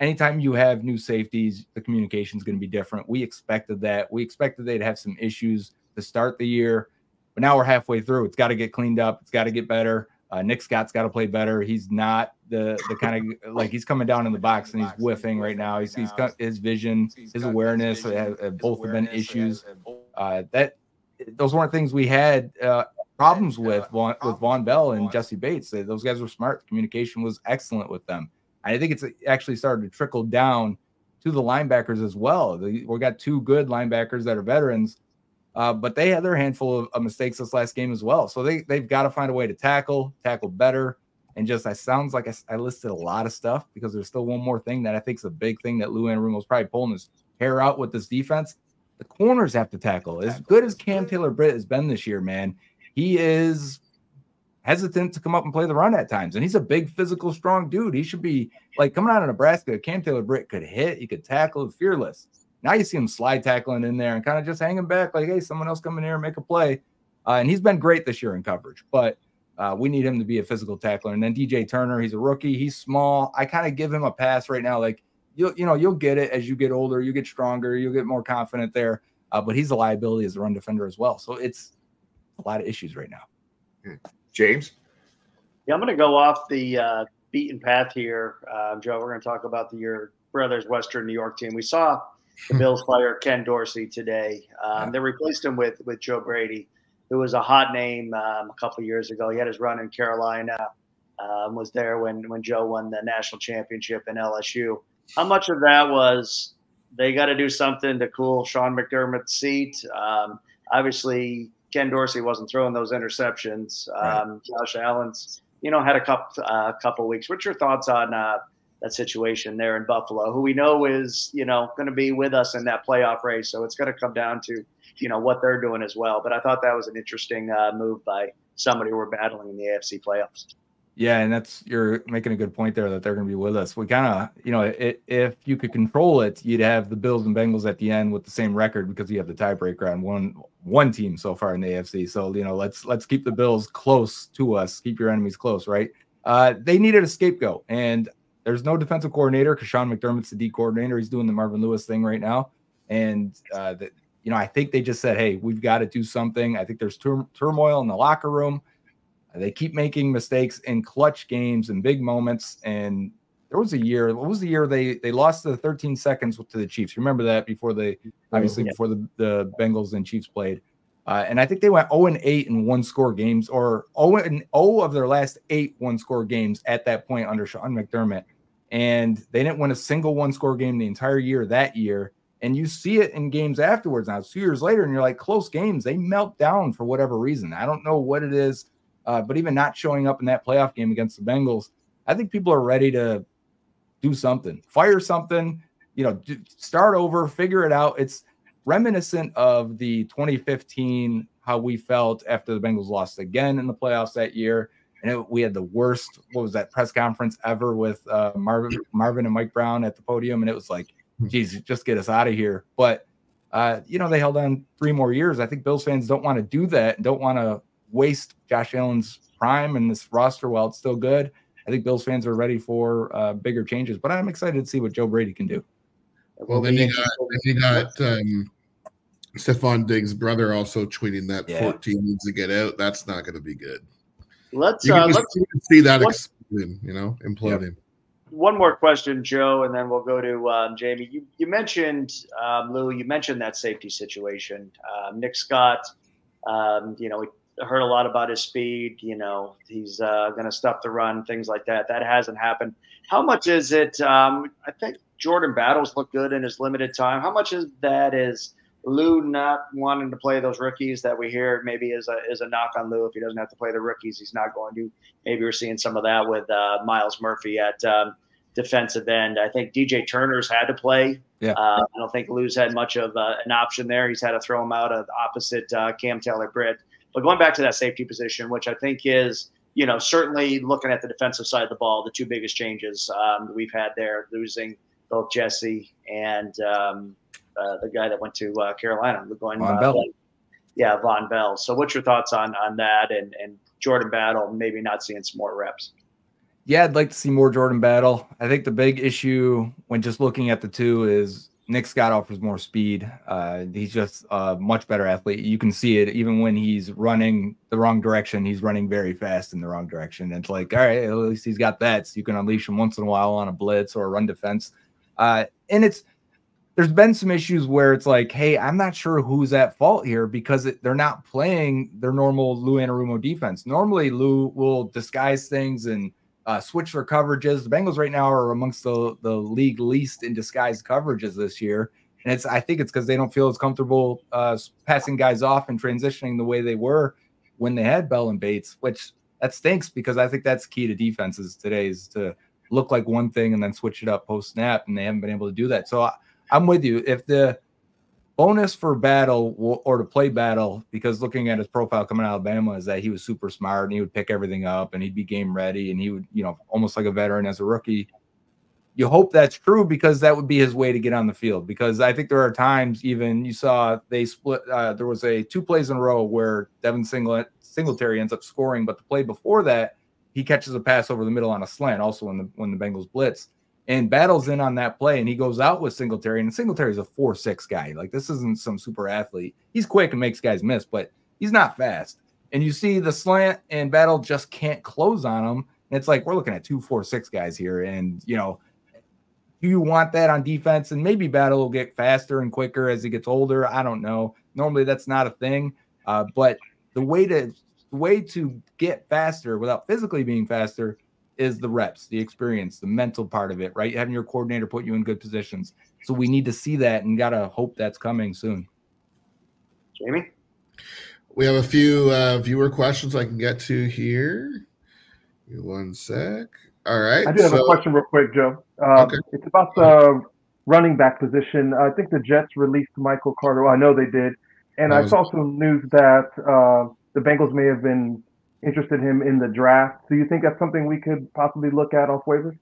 anytime you have new safeties, the communication is going to be different. We expected that. We expected they'd have some issues to start the year, but now we're halfway through. It's got to get cleaned up. It's got to get better. Uh, Nick Scott's got to play better. He's not the the kind of like he's coming down in the box and he's whiffing right now. He's he's got his vision, his awareness have, have both have been issues. Uh, that those weren't things we had uh, problems with Vonn, with Vonn Bell and Jessie Bates. Those guys were smart. Communication was excellent with them. I think it's actually started to trickle down to the linebackers as well. we got two good linebackers that are veterans uh, but they had their handful of, of, mistakes this last game as well. So they they've got to find a way to tackle, tackle better, and just I sounds like I, I, listed a lot of stuff because there's still one more thing that I think is a big thing that Lou Anarumo is probably pulling his hair out with this defense. The corners have to tackle. As good as Cam Taylor Britt has been this year, man, he is hesitant to come up and play the run at times. And he's a big, physical, strong dude. He should be like coming out of Nebraska. Cam Taylor Britt could hit, he could tackle, fearless. Now you see him slide tackling in there and kind of just hanging back, like, hey, someone else come in here and make a play. Uh, and he's been great this year in coverage, but uh, we need him to be a physical tackler. And then DJ Turner, he's a rookie. He's small. I kind of give him a pass right now. Like you'll, you know, you'll get it as you get older. You get stronger. You'll get more confident there. Uh, but he's a liability as a run defender as well. So it's a lot of issues right now. James. Yeah, I'm going to go off the uh, beaten path here, uh, Joe. We're going to talk about the, your brother's Western New York team. We saw the *laughs* Bills fire Ken Dorsey today. Um, they replaced him with with Joe Brady, who was a hot name um, a couple years ago. He had his run in Carolina, um, was there when when Joe won the national championship in LSU. How much of that was they got to do something to cool Sean McDermott's seat? Um, obviously, Ken Dorsey wasn't throwing those interceptions. Right. Um, Josh Allen's, you know, had a couple uh, couple weeks. What's your thoughts on? Uh, that situation there in Buffalo, who we know is, you know, going to be with us in that playoff race. So it's going to come down to, you know, what they're doing as well. But I thought that was an interesting uh, move by somebody who we're battling in the AFC playoffs. Yeah, and that's you're making a good point there that they're going to be with us. We kind of, you know, it, if you could control it, you'd have the Bills and Bengals at the end with the same record because you have the tiebreaker on one one team so far in the AFC. So you know, let's let's keep the Bills close to us. Keep your enemies close, right? Uh, they needed a scapegoat, and there's no defensive coordinator because Sean McDermott's the D coordinator. He's doing the Marvin Lewis thing right now, and uh, you know I think they just said, hey, we've got to do something. I think there's tur- turmoil in the locker room. They keep making mistakes in clutch games and big moments. And there was a year. What was the year they they lost the 13 seconds to the Chiefs? Remember that before they obviously yeah. before the the Bengals and Chiefs played. Uh, and I think they went 0 and 8 in one score games, or 0 and 0 of their last eight one score games at that point under Sean McDermott and they didn't win a single one score game the entire year that year. And you see it in games afterwards now, two years later, and you're like, close games, they melt down for whatever reason. I don't know what it is, uh, but even not showing up in that playoff game against the Bengals, I think people are ready to do something, fire something, you know, do, start over, figure it out. It's reminiscent of the 2015 how we felt after the Bengals lost again in the playoffs that year and it, we had the worst what was that press conference ever with uh, Marvin Marvin and Mike Brown at the podium, and it was like, hmm. geez, just get us out of here. But uh, you know, they held on three more years. I think Bills fans don't want to do that and don't want to waste Josh Allen's prime and this roster while it's still good. I think Bills fans are ready for uh, bigger changes, but I'm excited to see what Joe Brady can do. Well, then you got then you got um, Stefon Diggs' brother also tweeting that yeah. 14 needs to get out. That's not going to be good. Let's uh, let's see that exploding, you know, imploding. One more question, Joe, and then we'll go to um, Jamie. You you mentioned um, Lou. You mentioned that safety situation. Um, Nick Scott. Um, you know, we heard a lot about his speed. You know, he's uh, going to stuff the run, things like that. That hasn't happened. How much is it? Um, I think Jordan Battles looked good in his limited time. How much is that is Lou not wanting to play those rookies that we hear maybe is a is a knock on Lou if he doesn't have to play the rookies, he's not going to. Maybe we're seeing some of that with uh, Myles Murphy at um, defensive end. I think DJ Turner's had to play. Yeah. Uh, I don't think Lou's had much of uh, an option there. He's had to throw him out of opposite uh, Cam Taylor Britt. But going back to that safety position, which I think is, you know, certainly looking at the defensive side of the ball, the two biggest changes um, we've had there, losing both Jesse and um, uh, the guy that went to uh, Carolina, going Vonn uh, Bell. yeah, Vonn Bell. So, what's your thoughts on on that and and Jordan Battle maybe not seeing some more reps? Yeah, I'd like to see more Jordan Battle. I think the big issue when just looking at the two is Nick Scott offers more speed. Uh, he's just a much better athlete. You can see it even when he's running the wrong direction. He's running very fast in the wrong direction. And it's like, all right, at least he's got that. So you can unleash him once in a while on a blitz or a run defense. Uh, and it's there's been some issues where it's like, hey, I'm not sure who's at fault here because it, they're not playing their normal Lou Anarumo defense. Normally, Lou will disguise things and uh, switch their coverages. The Bengals right now are amongst the, the league least in disguised coverages this year. And it's I think it's because they don't feel as comfortable uh, passing guys off and transitioning the way they were when they had Bell and Bates, which that stinks because I think that's key to defenses today is to look like one thing and then switch it up post snap, and they haven't been able to do that. So I, I'm with you. If the bonus for battle or to play battle, because looking at his profile coming out of Alabama is that he was super smart and he would pick everything up and he'd be game ready and he would, you know, almost like a veteran as a rookie. You hope that's true because that would be his way to get on the field. Because I think there are times, even you saw they split. Uh, there was a two plays in a row where Devin Singlet, Singletary ends up scoring, but the play before that, he catches a pass over the middle on a slant. Also, when the when the Bengals blitz, and battles in on that play and he goes out with Singletary. And Singletary is a four six guy. Like this isn't some super athlete. He's quick and makes guys miss, but he's not fast. And you see the slant and battle just can't close on him. And it's like we're looking at two four six guys here. And you know, do you want that on defense? And maybe battle will get faster and quicker as he gets older. I don't know. Normally that's not a thing. Uh, but the way to the way to get faster without physically being faster is the reps, the experience, the mental part of it, right? Having your coordinator put you in good positions. So we need to see that and gotta hope that's coming soon. Jamie? We have a few uh, viewer questions I can get to here. Give One sec. All right. I do have a question real quick, Joe. Uh, Okay. It's about the running back position. I think the Jets released Michael Carter. Well, I know they did. And I was- saw some news that uh, the Bengals may have been interested in him in the draft. Do you think that's something we could possibly look at off waivers?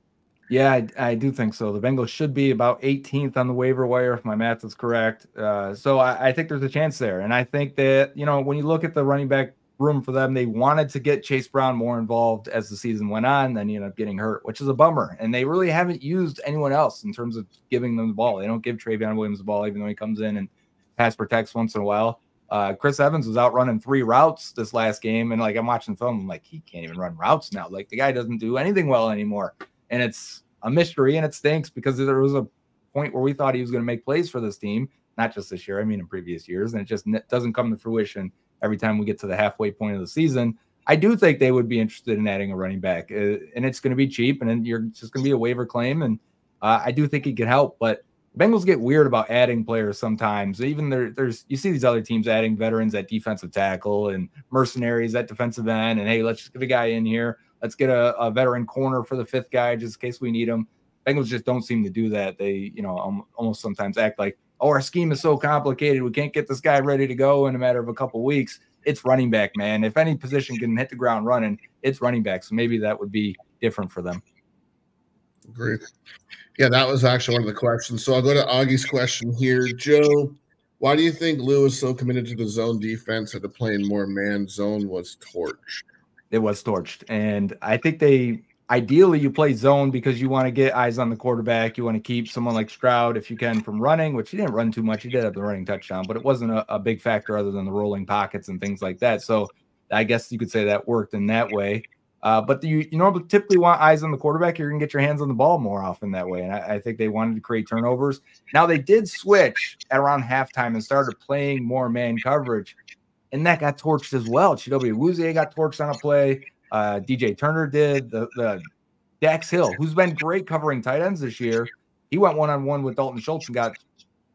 Yeah, I, I do think so. The Bengals should be about 18th on the waiver wire if my math is correct. Uh, so I, I think there's a chance there. And I think that, you know, when you look at the running back room for them, they wanted to get Chase Brown more involved as the season went on. Then he ended up getting hurt, which is a bummer. And they really haven't used anyone else in terms of giving them the ball. They don't give Trayveon Williams the ball, even though he comes in and pass protects once in a while. Uh, Chris Evans was out running three routes this last game, and like I'm watching film, I'm like, he can't even run routes now. Like the guy doesn't do anything well anymore, and it's a mystery, and it stinks because there was a point where we thought he was going to make plays for this team, not just this year. I mean, in previous years, and it just doesn't come to fruition every time we get to the halfway point of the season. I do think they would be interested in adding a running back, uh, and it's going to be cheap, and you're just going to be a waiver claim, and uh, I do think he could help, but. Bengals get weird about adding players sometimes. Even there, there's you see these other teams adding veterans at defensive tackle and mercenaries at defensive end, and hey, let's just get a guy in here. Let's get a, a veteran corner for the fifth guy just in case we need him. Bengals just don't seem to do that. They, you know, almost sometimes act like, oh, our scheme is so complicated, we can't get this guy ready to go in a matter of a couple weeks. It's running back, man. If any position can hit the ground running, it's running back. So maybe that would be different for them. Great. Yeah, that was actually one of the questions. So I'll go to Augie's question here. Joe, why do you think Lou is so committed to the zone defense that the playing more man zone was torched? It was torched. And I think they ideally you play zone because you want to get eyes on the quarterback. You want to keep someone like Stroud if you can from running, which he didn't run too much. He did have the running touchdown, but it wasn't a, a big factor other than the rolling pockets and things like that. So I guess you could say that worked in that way. Uh, but you, you normally typically want eyes on the quarterback. You're going to get your hands on the ball more often that way. And I, I think they wanted to create turnovers. Now they did switch at around halftime and started playing more man coverage. And that got torched as well. Chidobe Awuzie got torched on a play. Uh, DJ Turner did. The, the Dax Hill, who's been great covering tight ends this year, he went one on one with Dalton Schultz and got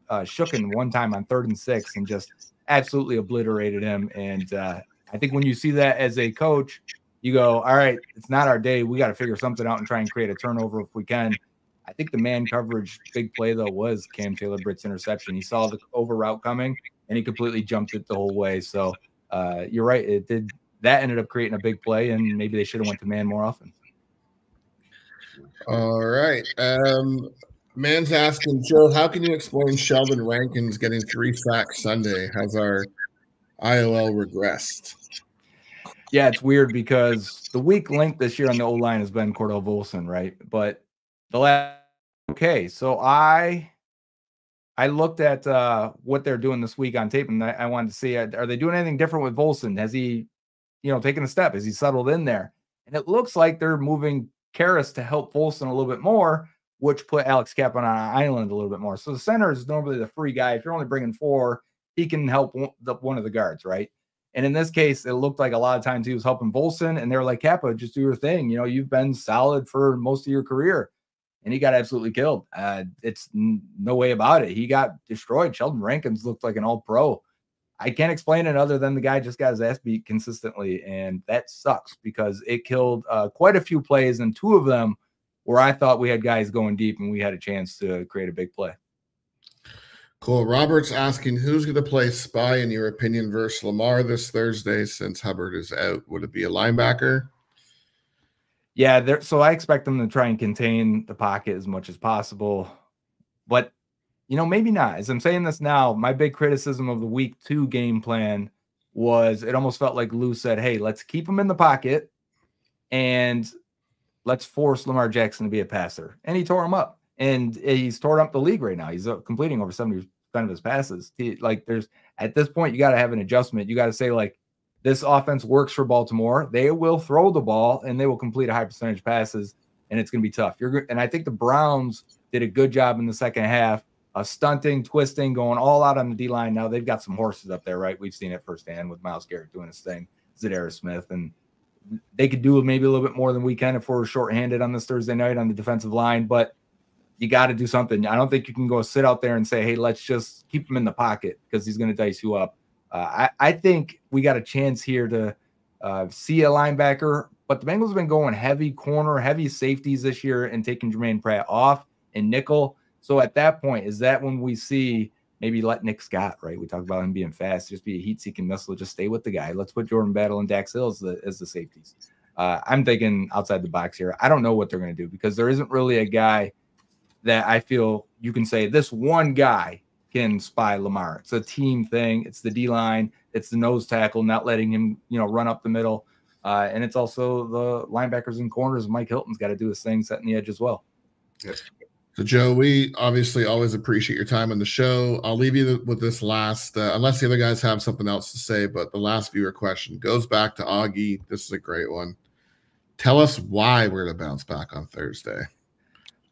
uh, Shooken one time on third and six and just absolutely obliterated him. And uh, I think when you see that as a coach, you go, all right, it's not our day. We got to figure something out and try and create a turnover if we can. I think the man coverage big play though was Cam Taylor Britt's interception. He saw the over route coming and he completely jumped it the whole way. So uh, you're right. It did that ended up creating a big play, and maybe they should have went to man more often. All right. Um, man's asking Joe, how can you explain Sheldon Rankins getting three sacks Sunday? Has our IOL regressed? Yeah, it's weird because the weak link this year on the O line has been Cordell Volson, right? But the last okay, so I I looked at uh, what they're doing this week on tape, and I, I wanted to see uh, are they doing anything different with Volson? Has he, you know, taken a step? Has he settled in there? And it looks like they're moving Karras to help Volson a little bit more, which put Alex Cappa on an island a little bit more. So the center is normally the free guy. If you're only bringing four, he can help one, the, one of the guards, right? And in this case, it looked like a lot of times he was helping Volson, and they were like, Cappa, just do your thing. You know, you've been solid for most of your career. And he got absolutely killed. Uh, it's n- no way about it. He got destroyed. Sheldon Rankins looked like an all pro. I can't explain it other than the guy just got his ass beat consistently. And that sucks because it killed uh, quite a few plays, and two of them where I thought we had guys going deep and we had a chance to create a big play. Cool. Robert's asking who's going to play spy in your opinion versus Lamar this Thursday since Hubbard is out. Would it be a linebacker? Yeah, so I expect them to try and contain the pocket as much as possible. But you know, maybe not. As I'm saying this now, my big criticism of the week two game plan was it almost felt like Lou said, Hey, let's keep him in the pocket and let's force Lamar Jackson to be a passer. And he tore him up. And he's torn up the league right now. He's uh, completing over 70% of his passes. He, like, there's at this point, you got to have an adjustment. You got to say, like, this offense works for Baltimore. They will throw the ball and they will complete a high percentage passes, and it's going to be tough. You're and I think the Browns did a good job in the second half of stunting, twisting, going all out on the D line. Now they've got some horses up there, right? We've seen it firsthand with Myles Garrett doing his thing, Za'Darius Smith, and they could do maybe a little bit more than we can if we're shorthanded on this Thursday night on the defensive line, but you got to do something. I don't think you can go sit out there and say, "Hey, let's just keep him in the pocket" because he's going to dice you up. Uh, I, I think we got a chance here to uh, see a linebacker, but the Bengals have been going heavy corner, heavy safeties this year and taking Germaine Pratt off and nickel. So at that point, is that when we see maybe let Nick Scott, right? We talk about him being fast, just be a heat seeking missile, just stay with the guy. Let's put Jordan Battle and Dax Hill as the, as the safeties. Uh, I'm thinking outside the box here. I don't know what they're going to do because there isn't really a guy that I feel you can say this one guy can spy Lamar. It's a team thing. It's the D line. It's the nose tackle, not letting him, you know, run up the middle. Uh, and it's also the linebackers and corners. Mike Hilton's got to do his thing, setting the edge as well. Yes. So, Joe, we obviously always appreciate your time on the show. I'll leave you with this last, uh, unless the other guys have something else to say, but the last viewer question goes back to Augie. This is a great one. Tell us why we're to bounce back on Thursday.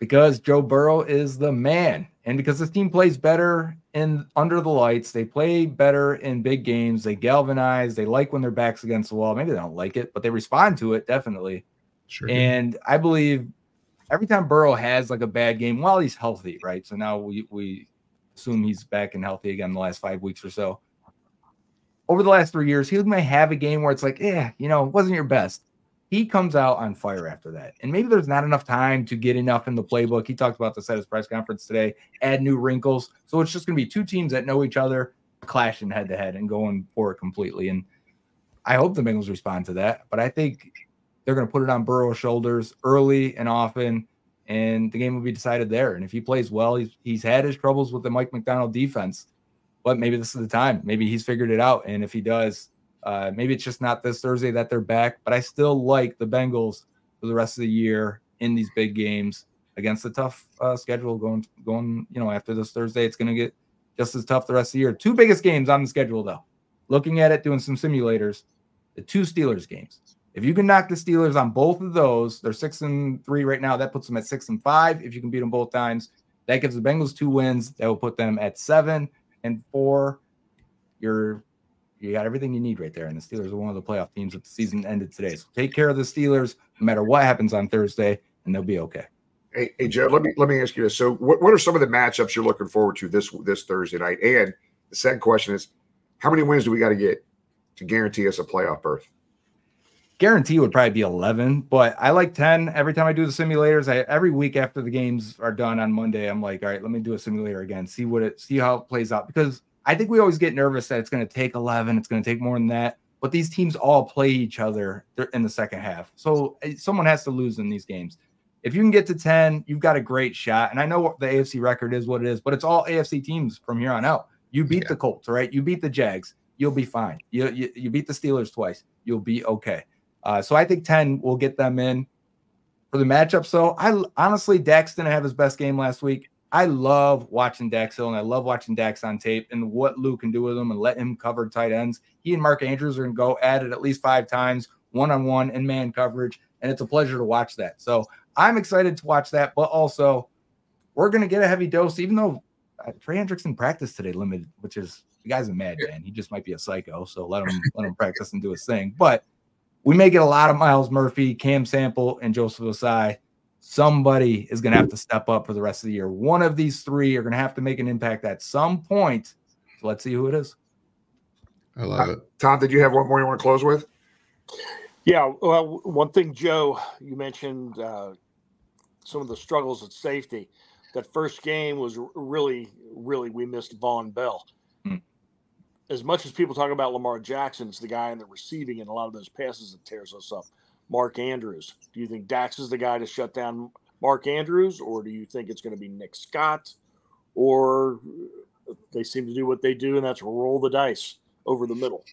Because Joe Burrow is the man and because this team plays better in under the lights, they play better in big games. They galvanize. They like when their backs against the wall. Maybe they don't like it, but they respond to it definitely. Sure. And I believe every time Burrow has like a bad game, while he's healthy, right? So now we we assume he's back and healthy again the last five weeks or so. Over the last three years, he may have a game where it's like, yeah, you know, it wasn't your best he comes out on fire after that. And maybe there's not enough time to get enough in the playbook. He talked about this at his press conference today, add new wrinkles. So it's just going to be two teams that know each other clashing head to head and going for it completely. And I hope the Bengals respond to that. But I think they're going to put it on Burrow's shoulders early and often, and the game will be decided there. And if he plays well, he's, he's had his troubles with the Mike Macdonald defense, but maybe this is the time. Maybe he's figured it out. And if he does, uh, maybe it's just not this Thursday that they're back, but I still like the Bengals for the rest of the year in these big games against the tough uh, schedule going going. You know, after this Thursday, it's going to get just as tough the rest of the year. Two biggest games on the schedule, though. Looking at it, doing some simulators, the two Steelers games. If you can knock the Steelers on both of those, they're six and three right now. That puts them at six and five. If you can beat them both times, that gives the Bengals two wins. That will put them at seven and four. You're you got everything you need right there. And the Steelers are one of the playoff teams if the season ended today. So take care of the Steelers no matter what happens on Thursday, and they'll be okay. Hey, hey, Joe, let me let me ask you this. So, what, what are some of the matchups you're looking forward to this this Thursday night? And the second question is, how many wins do we got to get to guarantee us a playoff berth? Guarantee would probably be 11, but I like 10 every time I do the simulators. I every week after the games are done on Monday, I'm like, all right, let me do a simulator again, see what it see how it plays out because I think we always get nervous that it's going to take 11, it's going to take more than that. But these teams all play each other in the second half, so eh, someone has to lose in these games. If you can get to 10, you've got a great shot. And I know the AFC record is what it is, but it's all AFC teams from here on out. You beat yeah. the Colts, right? You beat the Jags, you'll be fine. You, you, you beat the Steelers twice, you'll be okay. Uh, so I think 10 will get them in. For the matchups, though, I honestly, Dax didn't have his best game last week. I love watching Dax Hill and I love watching Dax on tape and what Lou can do with him and let him cover tight ends. He and Mark Andrews are going to go at it at least five times, one on one in man coverage. And it's a pleasure to watch that. So I'm excited to watch that. But also, we're going to get a heavy dose, even though uh, Trey Hendrickson practiced today limited, which is the guy's a madman. He just might be a psycho. So let him let him practice and do his thing. But we may get a lot of Myles Murphy, Cam Sample, and Joseph Ossai. Somebody is going to have to step up for the rest of the year. One of these three are going to have to make an impact at some point. So let's see who it is. I love it. Tom, did you have one more you want to close with? Yeah. Well, one thing, Joe, you mentioned uh, some of the struggles at safety. That first game was really, really, we missed Vonn Bell as much as people talk about Lamar Jackson, it's the guy in the receiving and a lot of those passes that tears us up. Mark Andrews. Do you think Dax is the guy to shut down Mark Andrews, or do you think it's going to be Nick Scott, or uh, they seem to do what they do, and that's roll the dice over the middle?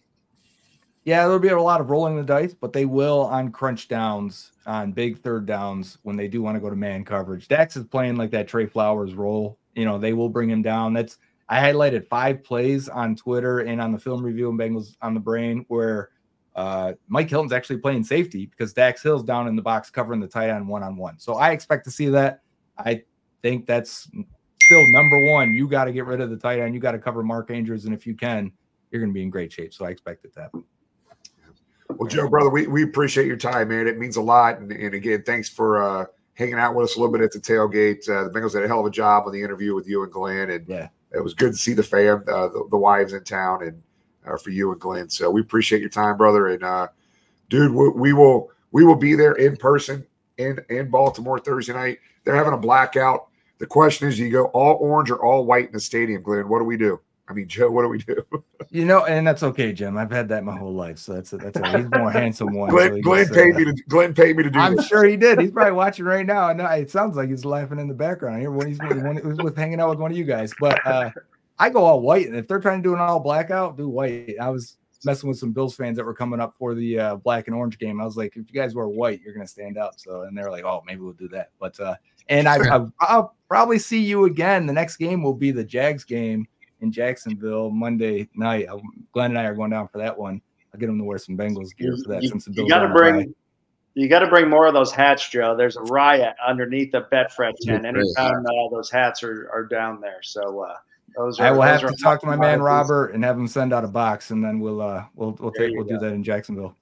Yeah, there'll be a lot of rolling the dice, but they will on crunch downs, on big third downs when they do want to go to man coverage. Dax is playing like that Tre Flowers role. You know, they will bring him down. That's I highlighted five plays on Twitter and on the film review and Bengals on the brain where uh, Mike Hilton's actually playing safety because Dax Hill's down in the box covering the tight end one on one. So I expect to see that. I think that's still number one. You got to get rid of the tight end. You got to cover Mark Andrews, and if you can, you're going to be in great shape. So I expect it to happen. Well, Joe, brother, we, we appreciate your time, man. It means a lot. And, and again, thanks for uh, hanging out with us a little bit at the tailgate. Uh, the Bengals did a hell of a job on the interview with you and Glenn. And yeah it was good to see the fam, uh, the, the, wives in town, and uh, for you and Glenn. So we appreciate your time, brother. And uh, dude, we, we, will we will be there in person in in Baltimore Thursday night. They're having a blackout. The question is, you go all orange or all white in the stadium, Glenn? What do we do? I mean, Joe, what do we do? *laughs* you know, and that's okay, Jim. I've had that my whole life, so that's a, that's a, he's more handsome one. Glenn, so Glenn paid uh, me to Glenn paid me to do. I'm this. sure he did. He's probably *laughs* watching right now, and it sounds like he's laughing in the background here when he's when he was with hanging out with one of you guys. But uh, I go all white, and if they're trying to do an all blackout, do white. I was messing with some Bills fans that were coming up for the uh, black and orange game. I was like, if you guys wear white, you're gonna stand out. So, and they're like, oh, maybe we'll do that. But uh, and I, I will probably see you again. The next game will be the Jags game in Jacksonville Monday night. Glenn and I are going down for that one. I'll get them to wear some Bengals gear for that. You, since the Bills you got to bring. You got to bring more of those hats, Joe. There's a riot underneath the Betfred tent anytime uh, those hats are, are down there. So uh, those are, I will have to talk to my man Robert and have him send out a box, and then we'll uh we'll we'll take we'll go. do that in Jacksonville.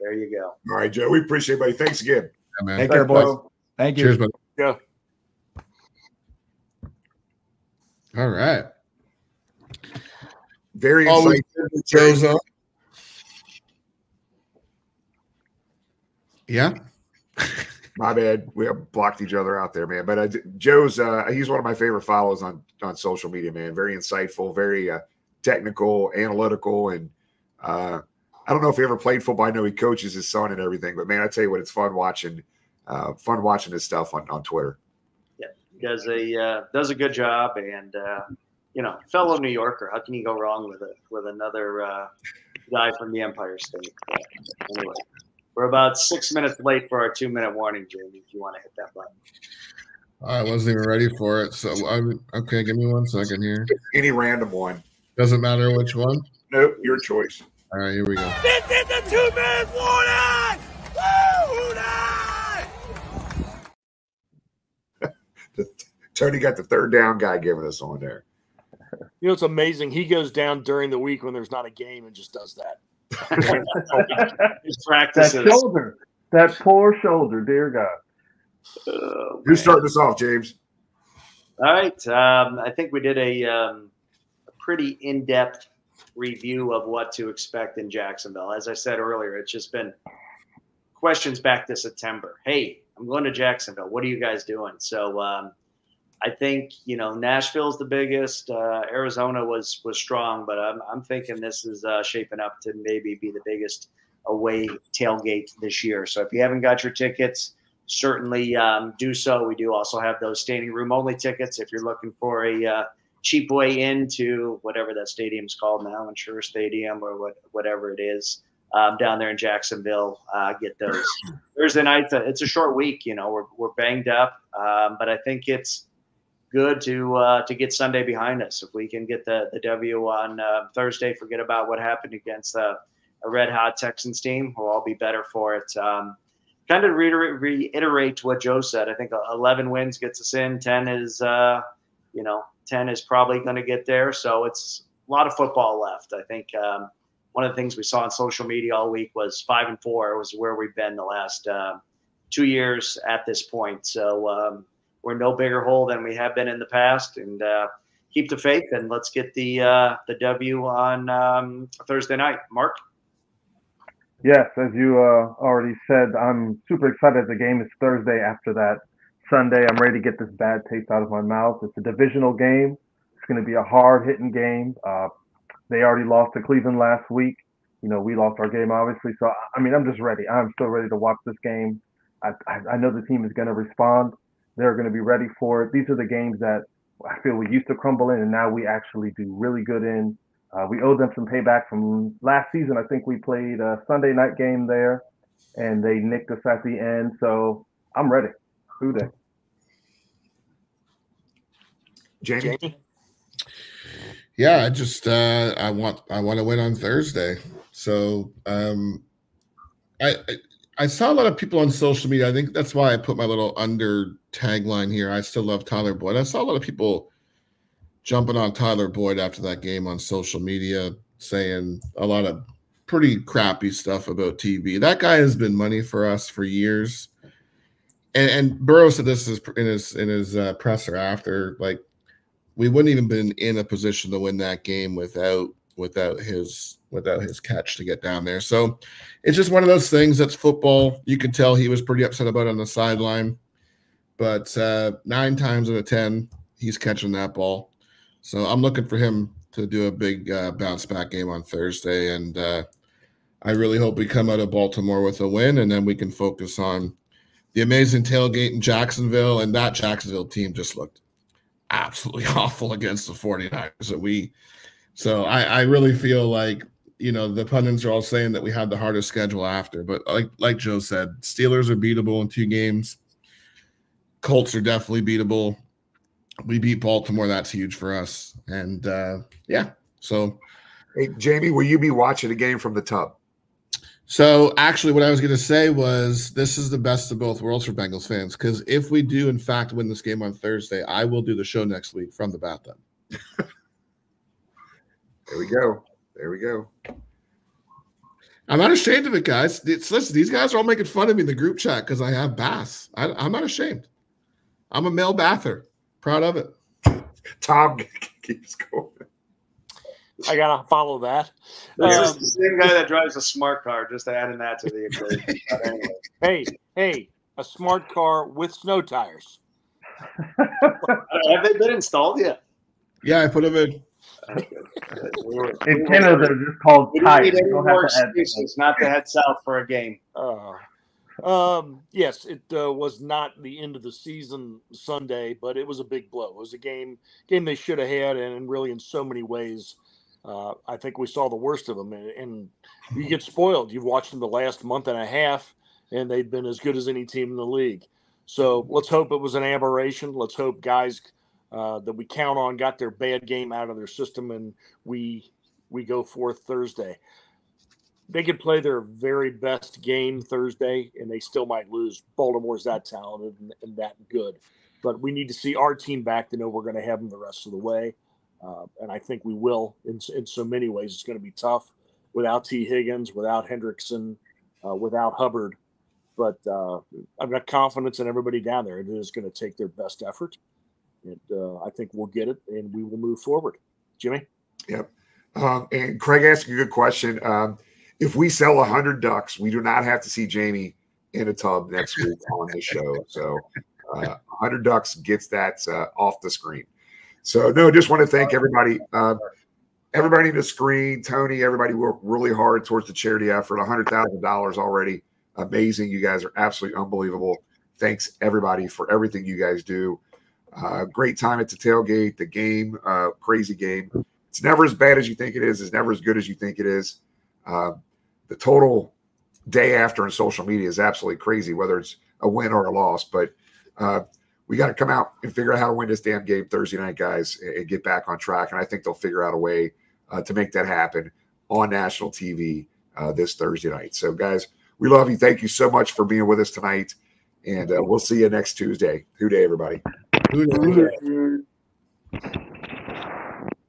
There you go. All right, Joe. We appreciate it, buddy. Thanks again. Yeah, man. Take care, boys. Thank you. Cheers, buddy. Yeah. All right. Very Always excited. Yeah. *laughs* My bad. We blocked each other out there, man. But uh, Joe's uh, he's one of my favorite follows on on social media, man. Very insightful, very uh, technical, analytical, and uh, I don't know if he ever played football. I know he coaches his son and everything. But man, I tell you what, it's fun watching uh, fun watching his stuff on, on Twitter. Yeah, does a uh, does a good job, and you know, fellow New Yorker. How can you go wrong with it with another guy from the Empire State? Anyway. We're about six minutes late for our two minute warning, Jamie, if you want to hit that button. I wasn't even ready for it. So I'm okay. Give me one second here. Any random one. Doesn't matter which one. Nope, your choice. All right, here we go. This is the two minute warning. Woo, *laughs* Tony got the third down guy giving us on there. You know, it's amazing. He goes down during the week when there's not a game and just does that. That shoulder, that poor shoulder, dear God. Oh, Who's starting us off, James? All right. Um, I think we did a, um, a pretty in depth review of what to expect in Jacksonville. As I said earlier, it's just been questions back to September. Hey, I'm going to Jacksonville. What are you guys doing? So um, I think you know Nashville's the biggest. Uh, Arizona was was strong, but I'm I'm thinking this is uh, shaping up to maybe be the biggest away tailgate this year. So if you haven't got your tickets, certainly um, do so. We do also have those standing room only tickets if you're looking for a uh, cheap way into whatever that stadium's called now, Insure Stadium or what whatever it is um, down there in Jacksonville. Uh, get those *clears throat* Thursday night. uh, It's a short week. You know, we're we're banged up, um, but I think it's good to uh, to get Sunday behind us. If we can get the the W on uh, Thursday, forget about what happened against uh, a red hot Texans team. We'll all be better for it. Um, kind of reiterate, reiterate what Joe said. I think 11 wins gets us in. 10 is, uh, you know, 10 is probably going to get there. So it's a lot of football left. I think um, one of the things we saw on social media all week was five and four was where we've been the last uh, two years at this point. So um, we're no bigger hole than we have been in the past, and uh, keep the faith and let's get the uh, the W on um, Thursday night. Mark. Yes, as you uh, already said, I'm super excited. The game is Thursday after that Sunday. I'm ready to get this bad taste out of my mouth. It's a divisional game. It's going to be a hard hitting game. Uh, they already lost to Cleveland last week. You know, we lost our game, obviously. So, I mean, I'm just ready. I'm still ready to watch this game. I, I, I know the team is going to respond. They're going to be ready for it. These are the games that I feel we used to crumble in, and now we actually do really good in. Uh, we owe them some payback from last season. I think we played a Sunday night game there, and they nicked us at the end. So I'm ready. Who Dey? Jamie. Jamie? Yeah, I just uh, I want I want to win on Thursday. So um, I, I I saw a lot of people on social media. I think that's why I put my little under tagline here. I still love Tyler Boyd. I saw a lot of people jumping on Tyler Boyd after that game on social media, saying a lot of pretty crappy stuff about TB. That guy has been money for us for years. And, and Burrow said this is in his in his uh, presser after like we wouldn't even been in a position to win that game without without his without his catch to get down there. So it's just one of those things that's football. You can tell he was pretty upset about on the sideline. But uh, nine times out of ten, he's catching that ball. So I'm looking for him to do a big uh, bounce back game on Thursday, and uh, I really hope we come out of Baltimore with a win, and then we can focus on the amazing tailgate in Jacksonville. And that Jacksonville team just looked absolutely *laughs* awful against the 49ers. So we, so I, I really feel like you know the pundits are all saying that we have the hardest schedule after, but like like Joe said, Steelers are beatable in two games. Colts are definitely beatable we beat Baltimore. That's huge for us. And uh, yeah, so. Hey, Jamie, will you be watching the game from the tub? So actually, what I was going to say was this is the best of both worlds for Bengals fans because if we do in fact win this game on Thursday, I will do the show next week from the bathtub. There we go. There we go. I'm not ashamed of it, guys. It's, listen, these guys are all making fun of me in the group chat because I have baths. I, I'm not ashamed. I'm a male bather. Proud of it. Tom *laughs* keeps going. I gotta follow that. This Um, is the same guy that drives a smart car. Just adding that to the equation. Anyway. *laughs* hey, hey, a smart car with snow tires. *laughs* Have they been installed yet? Yeah, I put them in. In Canada, they're just called We don't need You any don't have more to add- excuses not to head south for a game. Uh, um, yes, it uh, was not the end of the season Sunday, but it was a big blow. It was a game game they should have had, and really in so many ways, uh, I think we saw the worst of them. And, and you get spoiled. You've watched them the last month and a half, and they've been as good as any team in the league. So let's hope it was an aberration. Let's hope guys uh, that we count on got their bad game out of their system, and we we go forth Thursday they could play their very best game Thursday and they still might lose. Baltimore's that talented and, and that good. But we need to see our team back to know we're going to have them the rest of the way. Uh, and I think we will in, in so many ways. It's going to be tough without Tee Higgins, without Hendrickson, uh, without Hubbard. but uh, I've got confidence in everybody down there. It is going to take their best effort, and uh, I think we'll get it, and we will move forward. Jimmy. Yep. Um, and Craig asked a good question. Um, if we sell 100 ducks, we do not have to see Jamie in a tub next week on his show. So uh, 100 ducks gets that uh, off the screen. So, no, just want to thank everybody. Uh, everybody in the screen, Tony, everybody worked really hard towards the charity effort. $100,000 already. Amazing. You guys are absolutely unbelievable. Thanks, everybody, for everything you guys do. Uh, great time at the tailgate, the game, uh, crazy game. It's never as bad as you think it is. It's never as good as you think it is. Uh, the total day after in social media is absolutely crazy, whether it's a win or a loss. But uh, we got to come out and figure out how to win this damn game Thursday night, guys, and get back on track. And I think they'll figure out a way uh, to make that happen on national TV uh, this Thursday night. So, guys, we love you. Thank you so much for being with us tonight. And we'll see you next Tuesday. Who Dey, everybody? Luna.